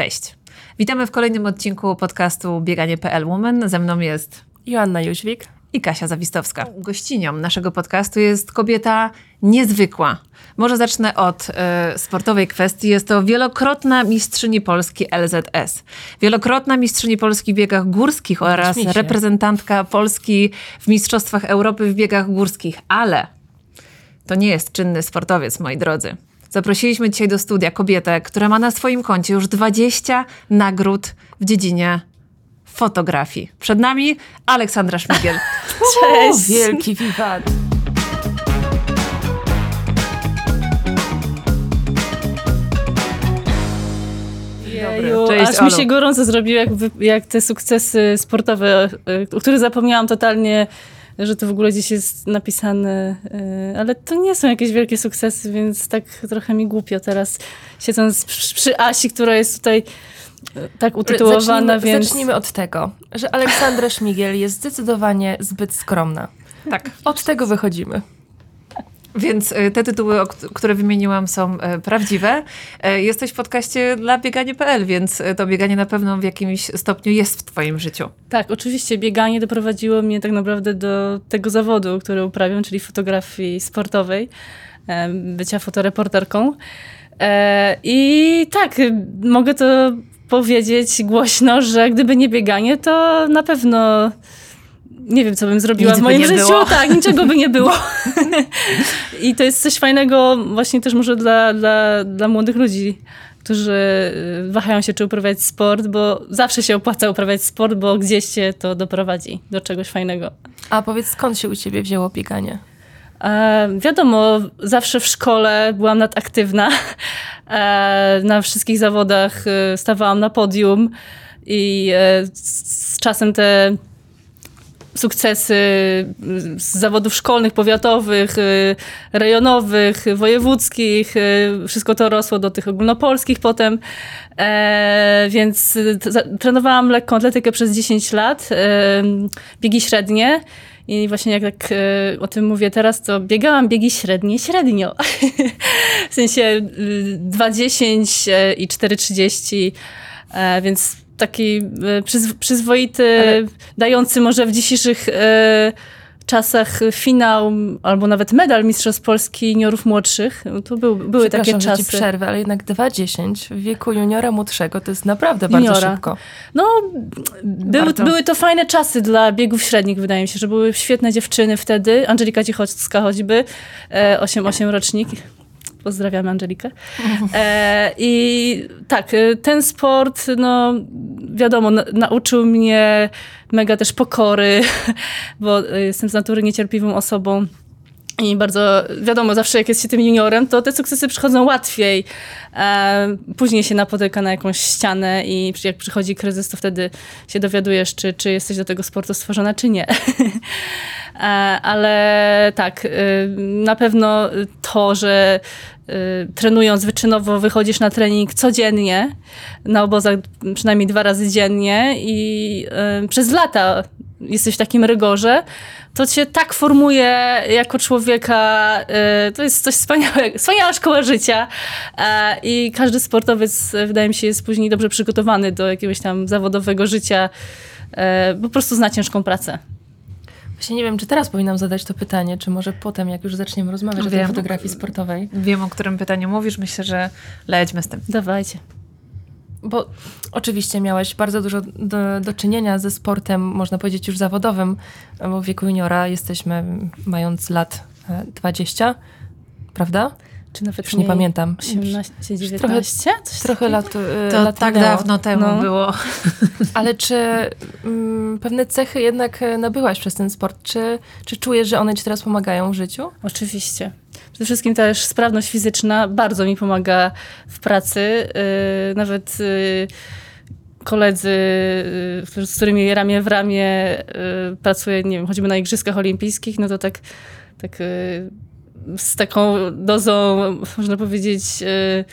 Cześć. Witamy w kolejnym odcinku podcastu Bieganie.pl Woman. Ze mną jest Joanna Jóźwik i Kasia Zawistowska. Gościnią naszego podcastu jest kobieta niezwykła. Może zacznę od y, sportowej kwestii. Jest to wielokrotna mistrzyni Polski LZS. Wielokrotna mistrzyni Polski w biegach górskich oraz reprezentantka Polski w Mistrzostwach Europy w biegach górskich. Ale to nie jest czynny sportowiec, moi drodzy. Zaprosiliśmy dzisiaj do studia kobietę, która ma na swoim koncie już 20 nagród w dziedzinie fotografii. Przed nami Aleksandra Szmigiel. Cześć! wielki wiwat! Jeju, Cześć, aż mi się gorąco zrobiło, jak, jak te sukcesy sportowe, o których zapomniałam totalnie, że to w ogóle gdzieś jest napisane, y, ale to nie są jakieś wielkie sukcesy, więc tak trochę mi głupio teraz siedząc przy Asi, która jest tutaj y, tak utytułowana, zacznijmy, więc... Zacznijmy od tego, że Aleksandra Szmigiel jest zdecydowanie zbyt skromna. Tak. Od tego wychodzimy. Więc y, te tytuły, które wymieniłam, są y, prawdziwe. Y, jesteś w podcaście dla bieganie.pl, więc to bieganie na pewno w jakimś stopniu jest w Twoim życiu. Tak, oczywiście. Bieganie doprowadziło mnie tak naprawdę do tego zawodu, który uprawiam, czyli fotografii sportowej, bycia fotoreporterką. E, I tak, mogę to powiedzieć głośno, że gdyby nie bieganie, to na pewno nie wiem, co bym zrobiła Nic w moim życiu. Było. Tak, niczego by nie było. I to jest coś fajnego właśnie też może dla, dla, dla młodych ludzi, którzy y, wahają się, czy uprawiać sport, bo zawsze się opłaca uprawiać sport, bo gdzieś cię to doprowadzi do czegoś fajnego. A powiedz, skąd się u ciebie wzięło bieganie? E, wiadomo, zawsze w szkole byłam nadaktywna. E, na wszystkich zawodach y, stawałam na podium i e, z czasem te sukcesy z zawodów szkolnych, powiatowych, y, rejonowych, wojewódzkich. Y, wszystko to rosło do tych ogólnopolskich potem. E, więc trenowałam lekką atletykę przez 10 lat, e, biegi średnie. I właśnie jak tak e, o tym mówię teraz, to biegałam biegi średnie średnio. w sensie 2,10 i 4,30, więc taki e, przyz, przyzwoity, Ale... dający może w dzisiejszych e, czasach finał albo nawet medal Mistrzostw Polski juniorów młodszych. To był, były takie czasy. Ci przerwę, ale jednak 2,10 w wieku juniora młodszego to jest naprawdę juniora. bardzo szybko. No, były, były to fajne czasy dla biegów średnich, wydaje mi się, że były świetne dziewczyny wtedy. Angelika Cichocka choćby, 8-8 e, rocznik. Pozdrawiamy Angelikę. E, I tak, e, ten sport, no wiadomo, na, nauczył mnie mega też pokory, bo e, jestem z natury niecierpliwą osobą. I bardzo, wiadomo, zawsze jak jest się tym juniorem, to te sukcesy przychodzą łatwiej. E, później się napotyka na jakąś ścianę i jak przychodzi kryzys, to wtedy się dowiadujesz, czy, czy jesteś do tego sportu stworzona, czy nie. e, ale tak, y, na pewno to, że y, trenując wyczynowo wychodzisz na trening codziennie, na obozach przynajmniej dwa razy dziennie i y, przez lata jesteś w takim rygorze, to cię tak formuje jako człowieka. To jest coś wspaniałego, wspaniała szkoła życia. I każdy sportowiec, wydaje mi się, jest później dobrze przygotowany do jakiegoś tam zawodowego życia. Po prostu zna ciężką pracę. Właśnie nie wiem, czy teraz powinnam zadać to pytanie, czy może potem, jak już zaczniemy rozmawiać wiem, o tej fotografii sportowej. Wiem, o którym pytaniu mówisz. Myślę, że lećmy z tym. Dawajcie. Bo oczywiście miałeś bardzo dużo do, do, czynienia ze sportem, można powiedzieć już zawodowym, bo w wieku juniora jesteśmy mając lat 20, e, prawda? Czy nawet Już nie, nie pamiętam. 18, 19? Trochę, Coś trochę lat, e, to lat tak minęło. dawno temu no. było. Ale czy mm, pewne cechy jednak e, nabyłaś przez ten sport? Czy, czy czujesz, że one ci teraz pomagają w życiu? Oczywiście. Przede wszystkim też sprawność fizyczna bardzo mi pomaga w pracy. Yy, nawet yy, koledzy, yy, z którymi ramię w ramię yy, pracuję, nie wiem, choćby na Igrzyskach Olimpijskich, no to tak, tak yy, z taką dozą, można powiedzieć, yy,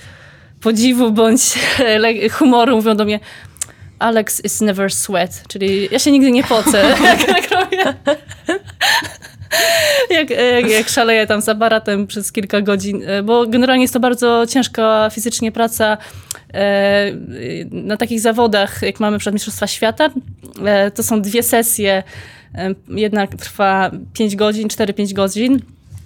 podziwu bądź humoru mówią do mnie Alex is never sweat, czyli ja się nigdy nie pocę, jak tak robię. jak, jak, jak szaleję tam z aparatem przez kilka godzin, e, bo generalnie jest to bardzo ciężka fizycznie praca e, na takich zawodach, jak mamy przed Mistrzostwa Świata, e, to są dwie sesje. E, jedna trwa 5 godzin, 4-5 godzin.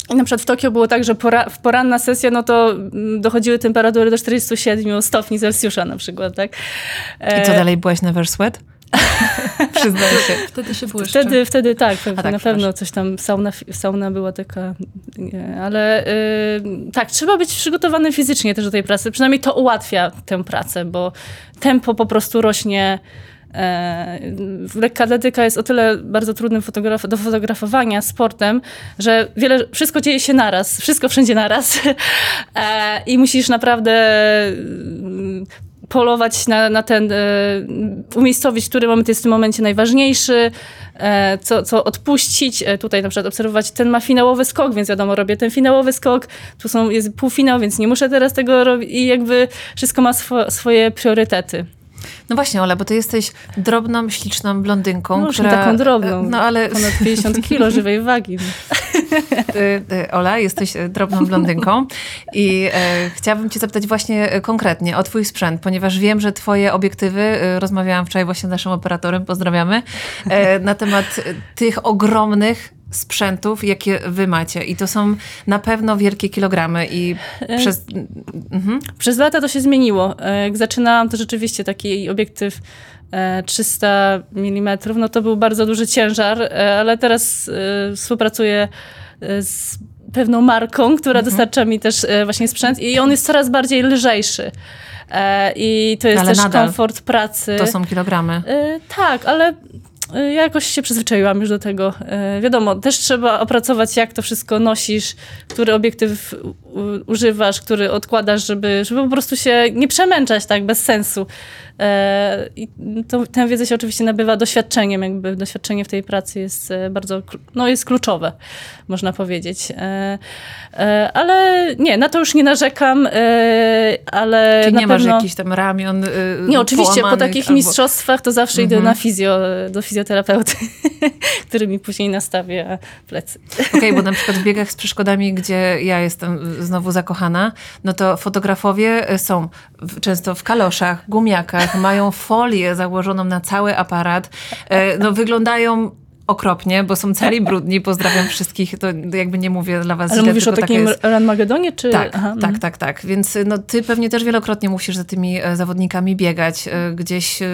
Na przykład w Tokio było tak, że pora, w poranna sesja, no to mm, dochodziły temperatury do 47 stopni Celsjusza na przykład, tak? I co dalej, byłaś na Sweat? Przyznaj się. Wtedy się błyszczy. Wtedy, wtedy tak, pewnie, tak, na pewno coś tam, sauna, sauna była taka, nie, ale y, tak, trzeba być przygotowany fizycznie też do tej pracy, przynajmniej to ułatwia tę pracę, bo tempo po prostu rośnie, e, lekka atletyka jest o tyle bardzo trudnym fotograf do fotografowania sportem, że wiele, wszystko dzieje się naraz, wszystko wszędzie naraz e, i musisz naprawdę mm, polować na, na ten, e, umiejscowić, który moment jest w tym momencie najważniejszy, co, co odpuścić. Tutaj na przykład obserwować, ten ma finałowy skok, więc wiadomo, robię ten finałowy skok, tu są, jest półfinał, więc nie muszę teraz tego robić i jakby wszystko ma swo, swoje priorytety. No właśnie, Ola, bo ty jesteś drobną, śliczną blondynką, No, która... taką drobną. No ale... Ponad 50 kilo żywej wagi. Ola, jesteś e, drobną blondynką i e, chciałabym cię zapytać właśnie e, konkretnie o twój sprzęt, ponieważ wiem, że twoje obiektywy, e, rozmawiałam wczoraj właśnie z naszym operatorem, pozdrawiamy, e, na temat e, tych ogromnych sprzętów, jakie wy macie. I to są na pewno wielkie kilogramy i przez... Mhm. Przez lata to się zmieniło. Jak zaczynałam, to rzeczywiście taki obiektyw e, 300 mm, no to był bardzo duży ciężar, e, ale teraz e, współpracuję e, z pewną marką, która dostarcza mi też e, właśnie sprzęt i on jest coraz bardziej lżejszy. E, I to jest Ale też komfort pracy. To są kilogramy. E, tak, ale e, ja jakoś się przyzwyczaiłam już do tego. E, wiadomo, też trzeba opracować, jak to wszystko nosisz, który obiektyw używasz, który odkładasz, żeby, żeby po prostu się nie przemęczać tak bez sensu. E, I to, tę wiedzę się oczywiście nabywa doświadczeniem, jakby doświadczenie w tej pracy jest e, bardzo, no jest kluczowe, można powiedzieć. E, ale nie, na to już nie narzekam, ale Czyli nie pewno... masz jakichś tam ramion Nie, oczywiście po takich albo- mistrzostwach to zawsze idę Mhm. na fizjo, do fizjoterapeuty, który mi później nastawia plecy. Okej, bo na przykład w biegach z przeszkodami, gdzie ja jestem znowu zakochana, no to fotografowie są często w kaloszach, gumiakach, mają folię założoną na cały aparat, e, no wyglądają okropnie, bo są cali brudni. Pozdrawiam wszystkich, to jakby nie mówię dla was Ale źle, mówisz o taka takim jest. Ranmagedonie, czy... Tak, Aha, tak, mhm. tak, tak. Więc no, ty pewnie też wielokrotnie musisz za tymi e, zawodnikami biegać, e, gdzieś e,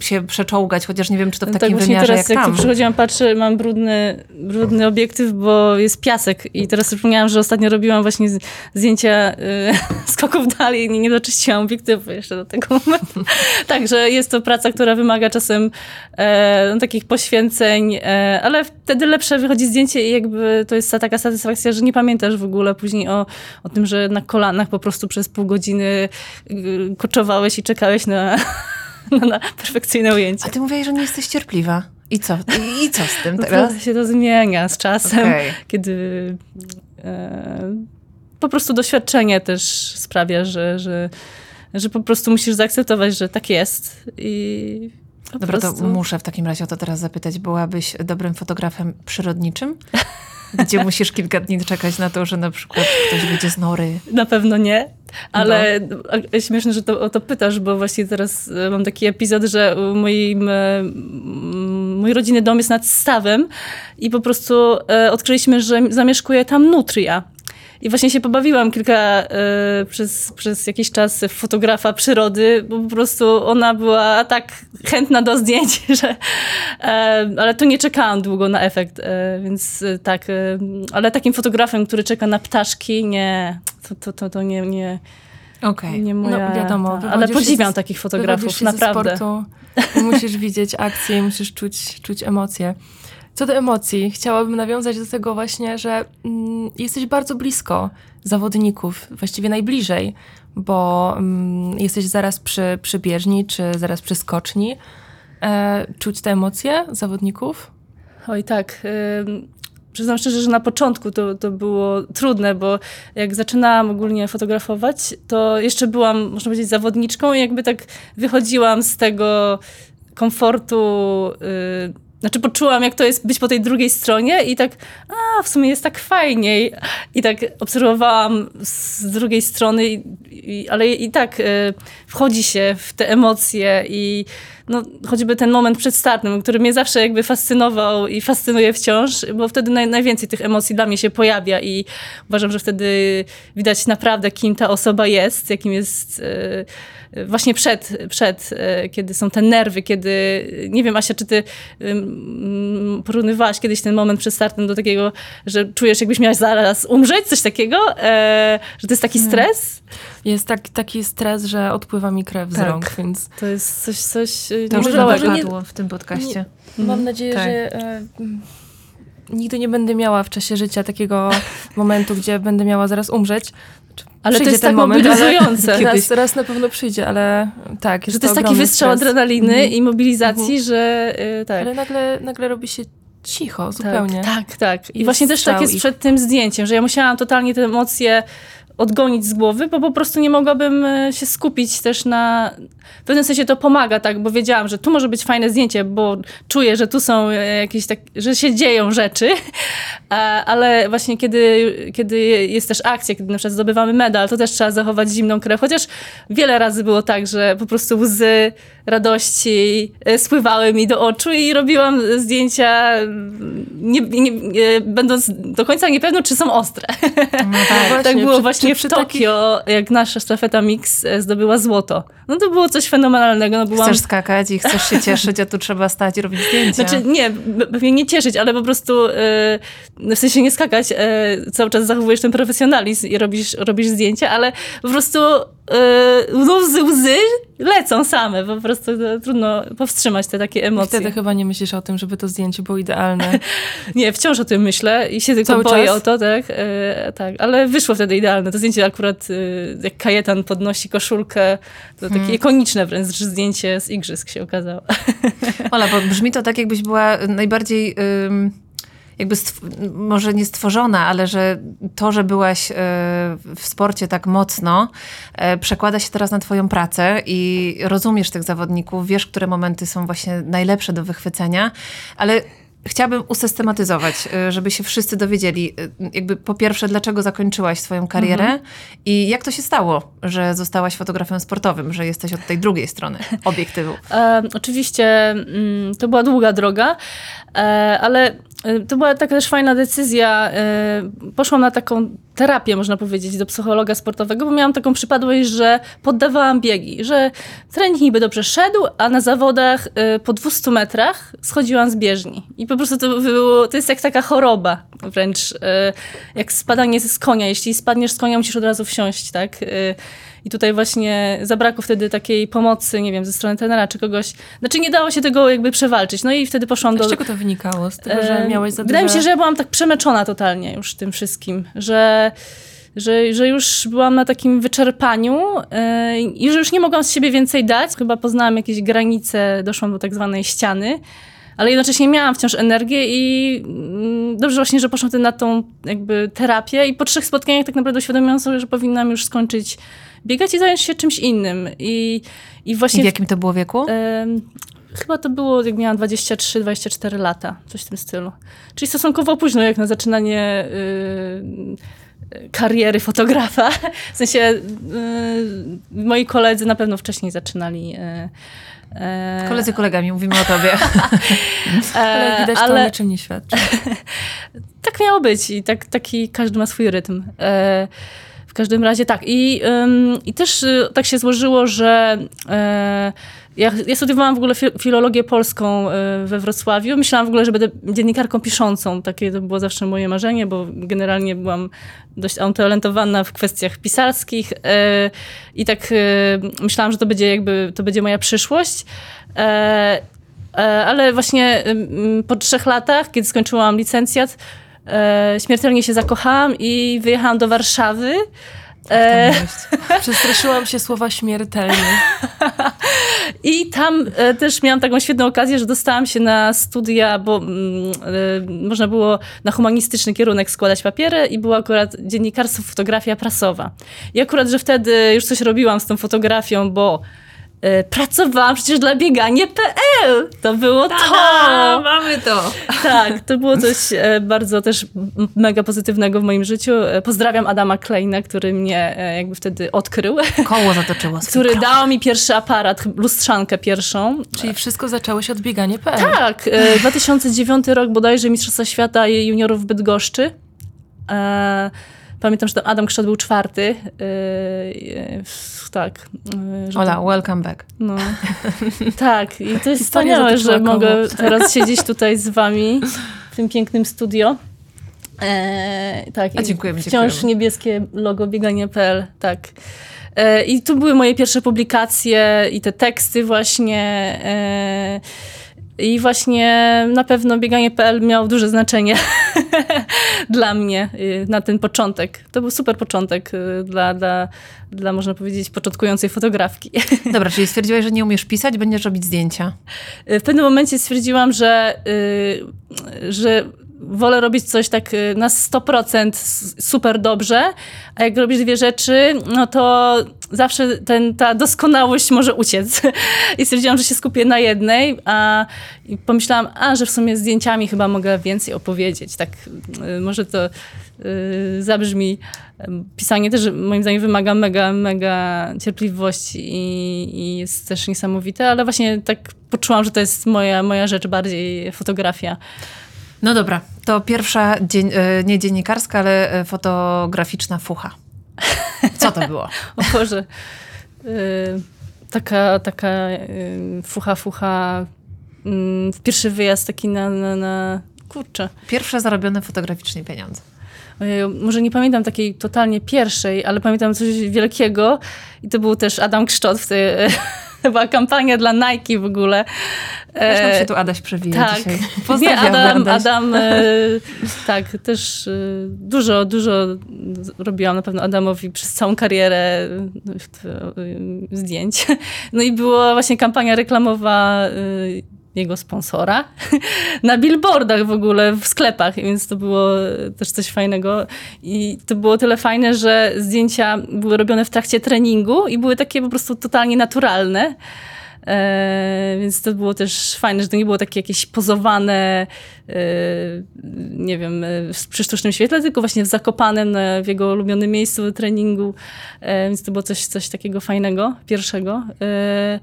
się przeczołgać, chociaż nie wiem, czy to w tak takim właśnie wymiarze teraz, jak jak tam. tu przychodziłam, patrzę, mam brudny, brudny obiektyw, bo jest piasek i teraz przypomniałam, że ostatnio robiłam właśnie zdjęcia y, skoków dalej i nie, nie doczyściłam obiektywu jeszcze do tego momentu. Także jest to praca, która wymaga czasem e, no, takich poświęceń, e, ale wtedy lepsze wychodzi zdjęcie i jakby to jest ta taka satysfakcja, że nie pamiętasz w ogóle później o, o tym, że na kolanach po prostu przez pół godziny y, koczowałeś i czekałeś na, na, na perfekcyjne ujęcie. A ty mówiłaś, że nie jesteś cierpliwa. I co? I, co z tym No teraz? to się to zmienia z czasem, Okej. kiedy e, po prostu doświadczenie też sprawia, że, że, że po prostu musisz zaakceptować, że tak jest i po Dobra, prostu... to muszę w takim razie o to teraz zapytać. Byłabyś dobrym fotografem przyrodniczym? Gdzie musisz kilka dni czekać na to, że na przykład ktoś wyjdzie z nory. Na pewno nie, ale No. śmieszne, że to, o to pytasz, bo właśnie teraz e, mam taki epizod, że moim, e, mój rodzinny dom jest nad stawem i po prostu e, odkryliśmy, że zamieszkuje tam nutria. I właśnie się pobawiłam kilka e, przez, przez jakiś czas fotografa przyrody, bo po prostu ona była tak chętna do zdjęć, że e, ale to nie czekałam długo na efekt, e, więc tak, ale takim fotografem, który czeka na ptaszki, nie, to, to, to, to nie, nie, Okej. nie moja... No wiadomo. ta- ale podziwiam z- takich fotografów, ze naprawdę. Sportu, musisz widzieć akcje, i musisz czuć, czuć emocje. Co do emocji, chciałabym nawiązać do tego właśnie, że mm, jesteś bardzo blisko zawodników, właściwie najbliżej, bo mm, jesteś zaraz przy, przy bieżni, czy zaraz przy skoczni. E, czuć te emocje zawodników? Oj tak. ym, Przyznam szczerze, że na początku to, to było trudne, bo jak zaczynałam ogólnie fotografować, to jeszcze byłam, można powiedzieć, zawodniczką i jakby tak wychodziłam z tego komfortu y, znaczy poczułam, jak to jest być po tej drugiej stronie i tak, a w sumie jest tak fajniej. I tak obserwowałam z drugiej strony, i, i, ale i tak y, wchodzi się w te emocje i no, choćby ten moment przed startem, który mnie zawsze jakby fascynował i fascynuje wciąż, bo wtedy naj, najwięcej tych emocji dla mnie się pojawia i uważam, że wtedy widać naprawdę, kim ta osoba jest, jakim jest... Y, właśnie przed, przed, e, kiedy są te nerwy, kiedy, nie wiem Asia, czy ty porównywałaś kiedyś ten moment przed startem do takiego, że czujesz jakbyś miałaś zaraz umrzeć, coś takiego, e, że to jest taki hmm. stres? Jest tak, taki stres, że odpływa mi krew tak. z rąk, więc... To jest coś, coś to już nie w tym podcaście. Nie, mam nadzieję, tak. że... E, nigdy nie będę miała w czasie życia takiego momentu, gdzie będę miała zaraz umrzeć. Ale to jest ten tak moment, mobilizujące. Raz, raz na pewno przyjdzie, ale tak. Że to, jest taki wystrzał stres. adrenaliny mm. i mobilizacji, mm. że yy, tak. Ale nagle, nagle robi się cicho, zupełnie. Tak, tak. tak. I, I właśnie też tak jest ich. przed tym zdjęciem, że ja musiałam totalnie te emocje odgonić z głowy, bo po prostu nie mogłabym e, się skupić też na... W pewnym sensie to pomaga, tak, bo wiedziałam, że tu może być fajne zdjęcie, bo czuję, że tu są e, jakieś tak, że się dzieją rzeczy, ale właśnie kiedy, kiedy jest też akcja, kiedy na przykład zdobywamy medal, to też trzeba zachować zimną krew, chociaż wiele razy było tak, że po prostu łzy radości e, spływały mi do oczu i robiłam zdjęcia nie, nie, nie, będąc do końca niepewną, czy są ostre. No tak, tak było właśnie w Tokio, takich... jak nasza sztafeta Mix e, zdobyła złoto. No to było coś fenomenalnego. No byłam... Chcesz skakać i chcesz się cieszyć, a tu trzeba stać i robić zdjęcia. Znaczy nie, pewnie nie cieszyć, ale po prostu yy, w sensie nie skakać, yy, cały czas zachowujesz ten profesjonalizm i robisz, robisz zdjęcia, ale po prostu yy, łzy, łzy lecą same, po prostu trudno powstrzymać te takie emocje. I wtedy chyba nie myślisz o tym, żeby to zdjęcie było idealne. nie, wciąż o tym myślę i się tylko Cały boję czas? o to, tak, e, tak, ale wyszło wtedy idealne. To zdjęcie akurat, e, jak Kajetan podnosi koszulkę, to takie hmm. ikoniczne wręcz zdjęcie z igrzysk się okazało. Ola, bo brzmi to tak, jakbyś była najbardziej jakby może nie stworzona, ale że to, że byłaś e, w sporcie tak mocno, e, przekłada się teraz na twoją pracę i rozumiesz tych zawodników, wiesz, które momenty są właśnie najlepsze do wychwycenia, ale Chciałabym usystematyzować, y, żeby się wszyscy dowiedzieli, jakby po pierwsze, dlaczego zakończyłaś swoją karierę mhm. i jak to się stało, że zostałaś fotografem sportowym, że jesteś od tej drugiej strony obiektywu. E, oczywiście mm, to była długa droga, e, ale e, to była taka też fajna decyzja. E, poszłam na taką terapię, można powiedzieć, do psychologa sportowego, bo miałam taką przypadłość, że poddawałam biegi, że trening niby dobrze szedł, a na zawodach y, po 200 metrach schodziłam z bieżni. I po prostu to było, to jest jak taka choroba wręcz, y, jak spadanie z konia. Jeśli spadniesz z konia, musisz od razu wsiąść, tak? I tutaj właśnie zabrakło wtedy takiej pomocy, nie wiem, ze strony trenera czy kogoś. Znaczy nie dało się tego jakby przewalczyć. No i wtedy poszłam a do... Z czego to wynikało? Z tego, że miałeś za Wydaje mi się, że ja byłam tak przemeczona totalnie już tym wszystkim, że że, że już byłam na takim wyczerpaniu yy, i że już nie mogłam z siebie więcej dać. Chyba poznałam jakieś granice, doszłam do tak zwanej ściany, ale jednocześnie miałam wciąż energię i yy, dobrze właśnie, że poszłam na tą jakby terapię i po trzech spotkaniach tak naprawdę uświadomiłam sobie, że powinnam już skończyć biegać i zająć się czymś innym. I, i właśnie... I w jakim to było wieku? Yy, Chyba to było, jak miałam 23-24 lata, coś w tym stylu. Czyli stosunkowo późno, jak na zaczynanie yy, kariery fotografa. W sensie yy, moi koledzy na pewno wcześniej zaczynali. Yy, Koledzy kolegami, mówimy o tobie. ale widać ale... to niczym nie świadczy. tak miało być i tak, taki każdy ma swój rytm. w każdym razie tak. I, i też y, tak się złożyło, że ja, ja studiowałam w ogóle filologię polską e, we Wrocławiu. Myślałam w ogóle, że będę dziennikarką piszącą. Takie to było zawsze moje marzenie, bo generalnie byłam dość utalentowana w kwestiach pisarskich e, i tak e, myślałam, że to będzie jakby, to będzie moja przyszłość. Ale właśnie po trzech latach, kiedy skończyłam licencjat, śmiertelnie się zakochałam i wyjechałam do Warszawy. E... Przestraszyłam się słowa śmiertelnie. I tam e, też miałam taką świetną okazję, że dostałam się na studia, bo mm, e, można było na humanistyczny kierunek składać papiery i było akurat dziennikarstwo, fotografia prasowa. I akurat, że wtedy już coś robiłam z tą fotografią, bo pracowałam przecież dla bieganie.pl. To było Tada, to! mamy to! Tak, to było coś e, bardzo też mega pozytywnego w moim życiu. E, Pozdrawiam Adama Kleina, który mnie e, jakby wtedy odkrył, Koło zatoczyło który krok. dał mi pierwszy aparat, lustrzankę pierwszą. Czyli wszystko zaczęło się od bieganie.pl. Tak, e, 2009 rok bodajże Mistrzostwa Świata Juniorów w Bydgoszczy. E, Pamiętam, że tam Adam Kształt był czwarty. W- tak. e, że Ola, to- welcome back. No. tak, i to jest wspaniałe, że mogę teraz siedzieć tutaj z wami w tym pięknym studio. E, tak, A dziękujemy, Wciąż dziękujemy. niebieskie logo bieganie.pl, tak. E, I tu były moje pierwsze publikacje i te teksty właśnie. E, I właśnie na pewno bieganie.pl miał duże znaczenie dla mnie y, na ten początek. To był super początek y, dla, dla, dla można powiedzieć, początkującej fotografki. Dobra, czyli stwierdziłaś, że nie umiesz pisać, będziesz robić zdjęcia. W pewnym momencie stwierdziłam, że, y, że wolę robić coś tak y, na 100% s- super dobrze, a jak robisz dwie rzeczy, no to zawsze ten, ta doskonałość może uciec. I stwierdziłam, że się skupię na jednej, a pomyślałam, a że w sumie zdjęciami chyba mogę więcej opowiedzieć. Tak y, może to y, zabrzmi. Pisanie też moim zdaniem wymaga mega, mega cierpliwości i, i jest też niesamowite, ale właśnie tak poczułam, że to jest moja, moja rzecz bardziej fotografia. No dobra, to pierwsza, dzien- e, nie dziennikarska, ale e, fotograficzna fucha. Co to było? O Boże. Y, taka, taka y, fucha, fucha. Mm, pierwszy wyjazd taki na, na, na kurczę. Pierwsze zarobione fotograficznie pieniądze. Może nie pamiętam takiej totalnie pierwszej, ale pamiętam coś wielkiego i to był też Adam Kszczot. W tej, była kampania dla Nike w ogóle. Też nam E, się tu Adaś przewija tak. dzisiaj. Nie, Pozdrawiamy, Adam, Adaś. Adam e, tak, też e, dużo, dużo robiłam na pewno Adamowi przez całą karierę zdjęć. No i była właśnie kampania reklamowa jego sponsora na billboardach w ogóle, w sklepach, więc to było też coś fajnego. I to było tyle fajne, że zdjęcia były robione w trakcie treningu i były takie po prostu totalnie naturalne. E, więc to było też fajne, że to nie było takie jakieś pozowane, e, nie wiem, w- przy sztucznym świetle, tylko właśnie w Zakopanem, e, w jego ulubionym miejscu treningu. E, więc to było coś, coś takiego fajnego, pierwszego. E,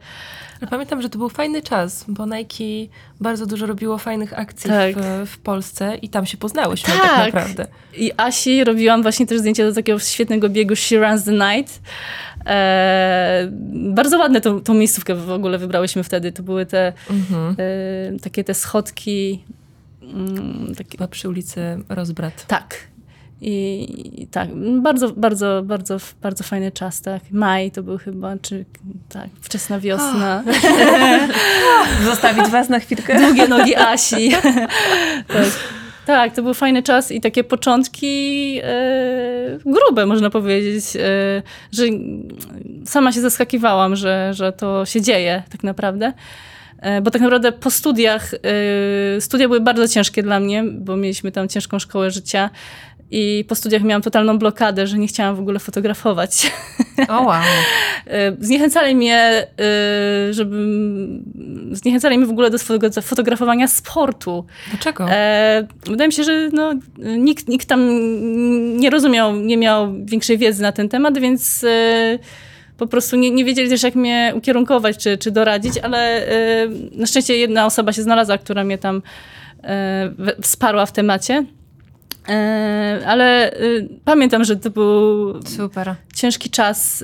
pamiętam, że to był fajny czas, bo Nike bardzo dużo robiło fajnych akcji Tak. w, w Polsce i tam się poznałyśmy Tak. tak, naprawdę. I Asi robiłam właśnie też zdjęcia do takiego świetnego biegu She Runs the Night. E, bardzo ładne tą, tą miejscówkę w ogóle wybrałyśmy wtedy. To były te Mhm. e, takie te schodki. Mm, takie, Chyba przy ulicy Rozbrat. tak. I, I tak, bardzo, bardzo, bardzo, bardzo fajny czas, tak. Maj to był chyba, czy tak, wczesna wiosna. Zostawić was na chwilkę? Długie nogi Asi. tak. tak, to był fajny czas i takie początki e, grube, można powiedzieć, e, że sama się zaskakiwałam, że, że to się dzieje tak naprawdę. E, Bo tak naprawdę po studiach, e, studia były bardzo ciężkie dla mnie, bo mieliśmy tam ciężką szkołę życia i po studiach miałam totalną blokadę, że nie chciałam w ogóle fotografować. O wow. E, Zniechęcali mnie, żebym. Zniechęcali mnie w ogóle do fotogra- fotografowania sportu. Dlaczego? Wydaje mi się, że no, nikt, nikt tam nie rozumiał, nie miał większej wiedzy na ten temat, więc po prostu nie, nie wiedzieli też, jak mnie ukierunkować czy, czy doradzić, ale e, na szczęście jedna osoba się znalazła, która mnie tam we- wsparła w temacie. E, ale pamiętam, że to był Super. ciężki czas.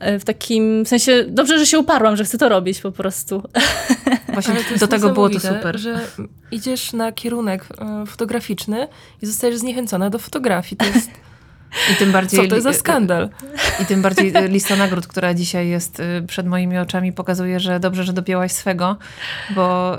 W takim w sensie, dobrze, że się uparłam, że chcę to robić po prostu. Właśnie do tego było to super. że idziesz na kierunek fotograficzny i zostajesz zniechęcona do fotografii. To jest, I tym bardziej, co to jest za skandal? I tym bardziej e, lista nagród, która dzisiaj jest e, przed moimi oczami, pokazuje, że dobrze, że dopięłaś swego, bo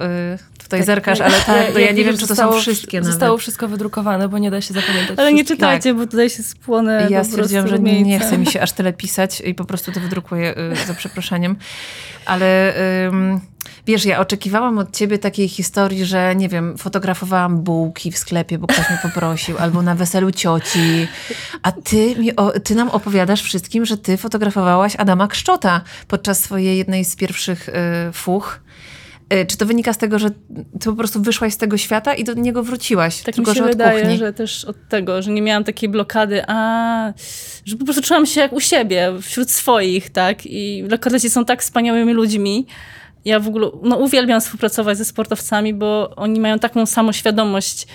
tutaj zerkasz, ale tak, to ja, jak nie wiem, czy to zostało, są wszystkie Zostało nawet. wszystko wydrukowane, bo nie da się zapamiętać Ale nie czytajcie, bo tutaj się spłonę ja stwierdziłam, że nie rumieńcem. chce mi się aż tyle pisać i po prostu to wydrukuję y, za przeproszeniem. Ale ym, Wiesz, ja oczekiwałam od ciebie takiej historii, że nie wiem, fotografowałam bułki w sklepie, bo ktoś mnie poprosił, albo na weselu cioci, a ty, mi, o, ty nam opowiadasz wszystkim, że ty fotografowałaś Adama Kszczota podczas swojej jednej z pierwszych y, fuch. Y, czy to wynika z tego, że ty po prostu wyszłaś z tego świata i do niego wróciłaś? Tak tylko, mi się że wydaje, kuchni. że też od tego, że nie miałam takiej blokady, a że po prostu czułam się jak u siebie, wśród swoich, tak? I lekkoatleci są tak wspaniałymi ludźmi. Ja w ogóle no, uwielbiam współpracować ze sportowcami, bo oni mają taką samą świadomość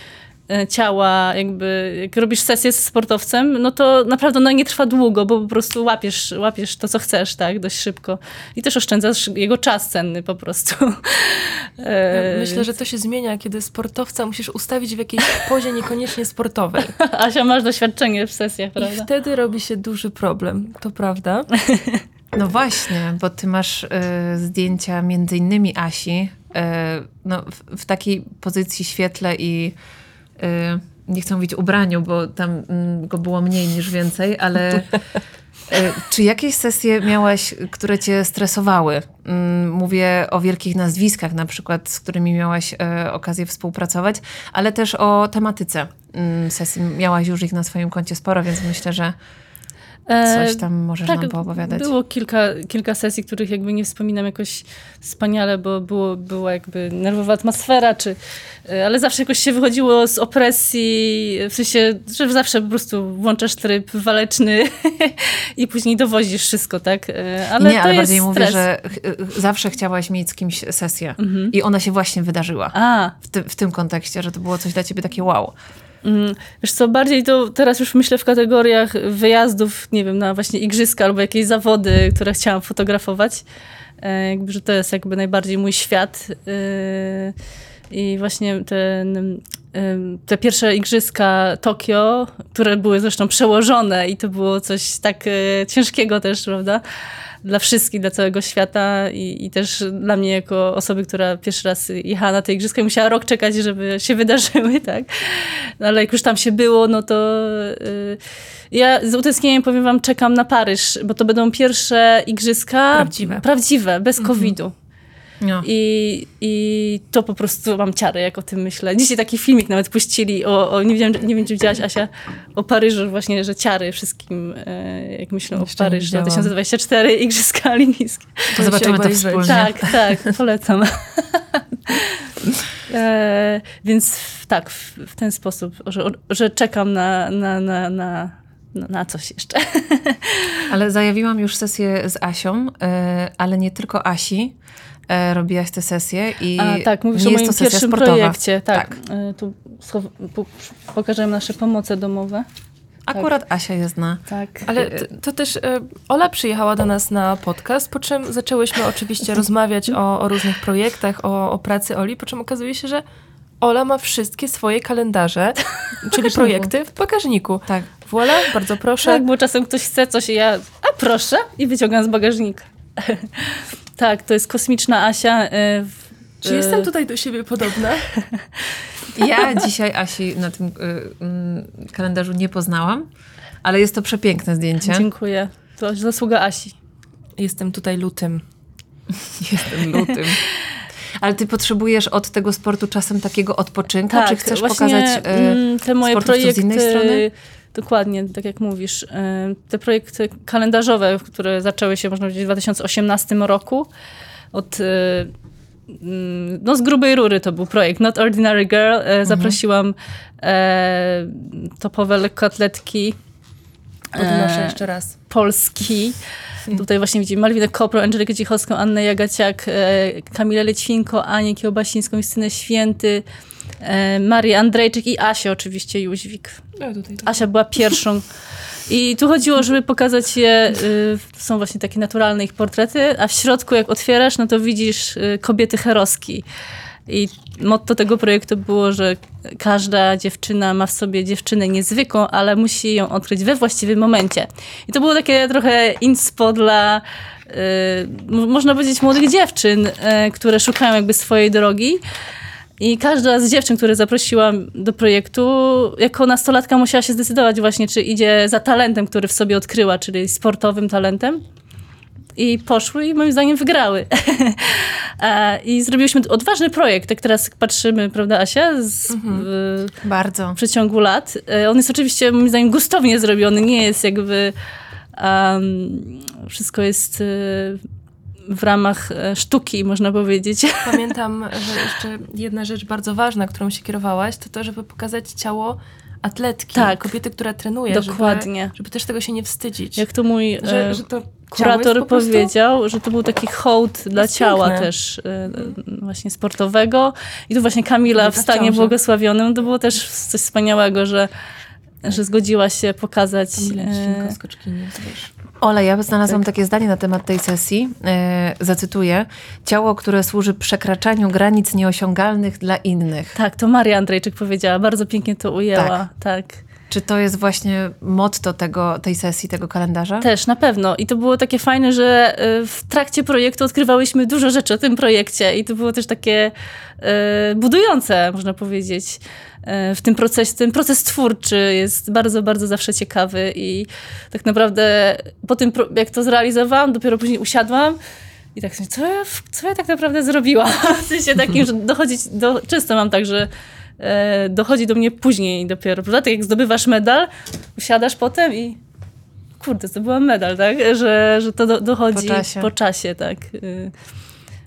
ciała, jakby jak robisz sesję z sportowcem, no to naprawdę ona nie trwa długo, bo po prostu łapiesz, łapiesz to, co chcesz, tak, dość szybko. I też oszczędzasz jego czas cenny po prostu. E, Myślę, że to się zmienia, kiedy sportowca musisz ustawić w jakiejś pozie niekoniecznie sportowej. Asia, masz doświadczenie w sesjach, I prawda? wtedy robi się duży problem, to prawda. No właśnie, bo ty masz y, zdjęcia między innymi Asi y, no, w, w takiej pozycji świetle i nie chcę mówić ubraniu, bo tam mm, go było mniej niż więcej, ale y, czy jakieś sesje miałaś, które cię stresowały? Mm, Mówię o wielkich nazwiskach na przykład, z którymi miałaś y, okazję współpracować, ale też o tematyce mm, sesji. Miałaś już ich na swoim koncie sporo, więc myślę, że coś tam możesz nam poopowiadać. Było kilka, kilka sesji, których jakby nie wspominam jakoś wspaniale, bo było, była jakby nerwowa atmosfera, czy, e, ale zawsze jakoś się wychodziło z opresji, w sensie, że zawsze po prostu włączasz tryb waleczny i później dowozisz wszystko, tak? E, Ale nie, ale bardziej mówię, że zawsze chciałaś mieć z kimś sesję i ona się właśnie wydarzyła. A, W, ty, w tym kontekście, że to było coś dla ciebie takie wow. Mm, Wiesz co, bardziej to teraz już myślę w kategoriach wyjazdów, nie wiem, na właśnie igrzyska albo jakieś zawody, które chciałam fotografować. E, Jakby, że to jest jakby najbardziej mój świat. E, I właśnie ten, te pierwsze igrzyska Tokio, które były zresztą przełożone i to było coś tak e, ciężkiego też, prawda? Dla wszystkich, dla całego świata i, i też dla mnie jako osoby, która pierwszy raz jechała na te igrzyska i musiała rok czekać, żeby się wydarzyły, tak? No, ale jak już tam się było, no to y, ja z utęsknieniem powiem wam, czekam na Paryż, bo to będą pierwsze igrzyska Prawdziwe. prawdziwe bez COVID-u. No. I, I to po prostu mam ciary, jak o tym myślę. Dzisiaj taki filmik nawet puścili o, o nie, wiem, nie wiem, czy widziałaś, Asia, o Paryżu właśnie, że ciary wszystkim, e, jak myślę Jeszcze o Paryżu widziałam. 2024, Igrzyska Olimpijskie. To zobaczymy to wspólnie. Tak, tak, polecam. e, więc tak, w, w ten sposób, że, że czekam na, na, na, na, na, na coś jeszcze. Ale zajawiłam już sesję z Asią, y, ale nie tylko Asi. Y, Robiłaś tę sesję i A, tak, mówisz nie o jest moim to sesja pierwszym sportowa. projekcie. Tak, E, tu pokażemy nasze pomoce domowe. Akurat Asia jest na... Tak. Ale to, to też e, Ola przyjechała do nas na podcast, po czym zaczęłyśmy oczywiście rozmawiać o, o różnych projektach, o, o pracy Oli, po czym okazuje się, że Ola ma wszystkie swoje kalendarze, czyli projekty w bagażniku. Tak. Voilà, bardzo proszę. Tak, bo czasem ktoś chce coś i ja, a proszę, i wyciągam z bagażnika. tak, to jest kosmiczna Asia. e, w- Czy jestem tutaj do siebie podobna? Ja dzisiaj Asi na tym y, mm, kalendarzu nie poznałam, ale jest to przepiękne zdjęcie. Dziękuję. To zasługa Asi. Jestem tutaj lutym. Jestem lutym. Ale ty potrzebujesz od tego sportu czasem takiego odpoczynku? Tak, czy chcesz pokazać y, mm, te moje projekty, z innej strony? Dokładnie, tak jak mówisz. y, Te projekty kalendarzowe, które zaczęły się, można powiedzieć, w 2018 roku. Od, y, mm, no z grubej rury to był projekt Not Ordinary Girl. Mhm. E, Zaprosiłam e, topowe lekkoatletki Podnoszę E, jeszcze raz. Polski. Tutaj właśnie widzimy Malwinę Kopro, Angelikę Cichowską, Annę Jagaciak, e, Kamilę Lećwinko, Anię Kiełbasińską, Justynę Święty, e, Marię Andrejczyk i Asię oczywiście Jóźwik. O, tutaj, Asia była pierwszą. I tu chodziło, żeby pokazać je, y, są właśnie takie naturalne ich portrety, a w środku jak otwierasz, no to widzisz y, kobiety heroski. I motto tego projektu było, że każda dziewczyna ma w sobie dziewczynę niezwykłą, ale musi ją odkryć we właściwym momencie. I to było takie trochę inspo dla, y, można powiedzieć, młodych dziewczyn, y, które szukają jakby swojej drogi. I każda z dziewczyn, które zaprosiłam do projektu, jako nastolatka musiała się zdecydować właśnie, czy idzie za talentem, który w sobie odkryła, czyli sportowym talentem, i poszły i moim zdaniem wygrały. I zrobiliśmy odważny projekt, jak teraz patrzymy, prawda Asia? Z, mhm. w, Bardzo. W przeciągu lat. E, on jest oczywiście moim zdaniem gustownie zrobiony, nie jest jakby um, wszystko jest e, w ramach e, sztuki, można powiedzieć. Pamiętam, że jeszcze jedna rzecz bardzo ważna, którą się kierowałaś, to to, żeby pokazać ciało atletki, tak, kobiety, która trenuje. Dokładnie. Żeby, żeby, też tego się nie wstydzić. Jak to mój że, że to kurator powiedział, że to był taki hołd dla ciała piękne. też e, właśnie sportowego. I tu właśnie Kamila w stanie błogosławionym, to było też coś wspaniałego, że że zgodziła się pokazać. Kamila, skoczkini, wiesz. Ola, ja znalazłam tak. takie zdanie na temat tej sesji. E, zacytuję. Ciało, które służy przekraczaniu granic nieosiągalnych dla innych. Tak, to Maria Andrejczyk powiedziała. Bardzo pięknie to ujęła. Tak. tak. Czy to jest właśnie motto tego, tej sesji, tego kalendarza? Też, na pewno. I to było takie fajne, że e, w trakcie projektu odkrywałyśmy dużo rzeczy o tym projekcie i to było też takie e, budujące, można powiedzieć w tym procesie, ten proces twórczy jest bardzo, bardzo zawsze ciekawy i tak naprawdę po tym, jak to zrealizowałam, dopiero później usiadłam i tak co ja, co ja tak naprawdę zrobiłam? W sensie takim, że dochodzić do, często mam tak, że dochodzi do mnie później dopiero, prawda? Tak jak zdobywasz medal, usiadasz potem i kurde, zdobyłam medal, tak? Że, że to do, dochodzi po czasie. po czasie, tak. Y,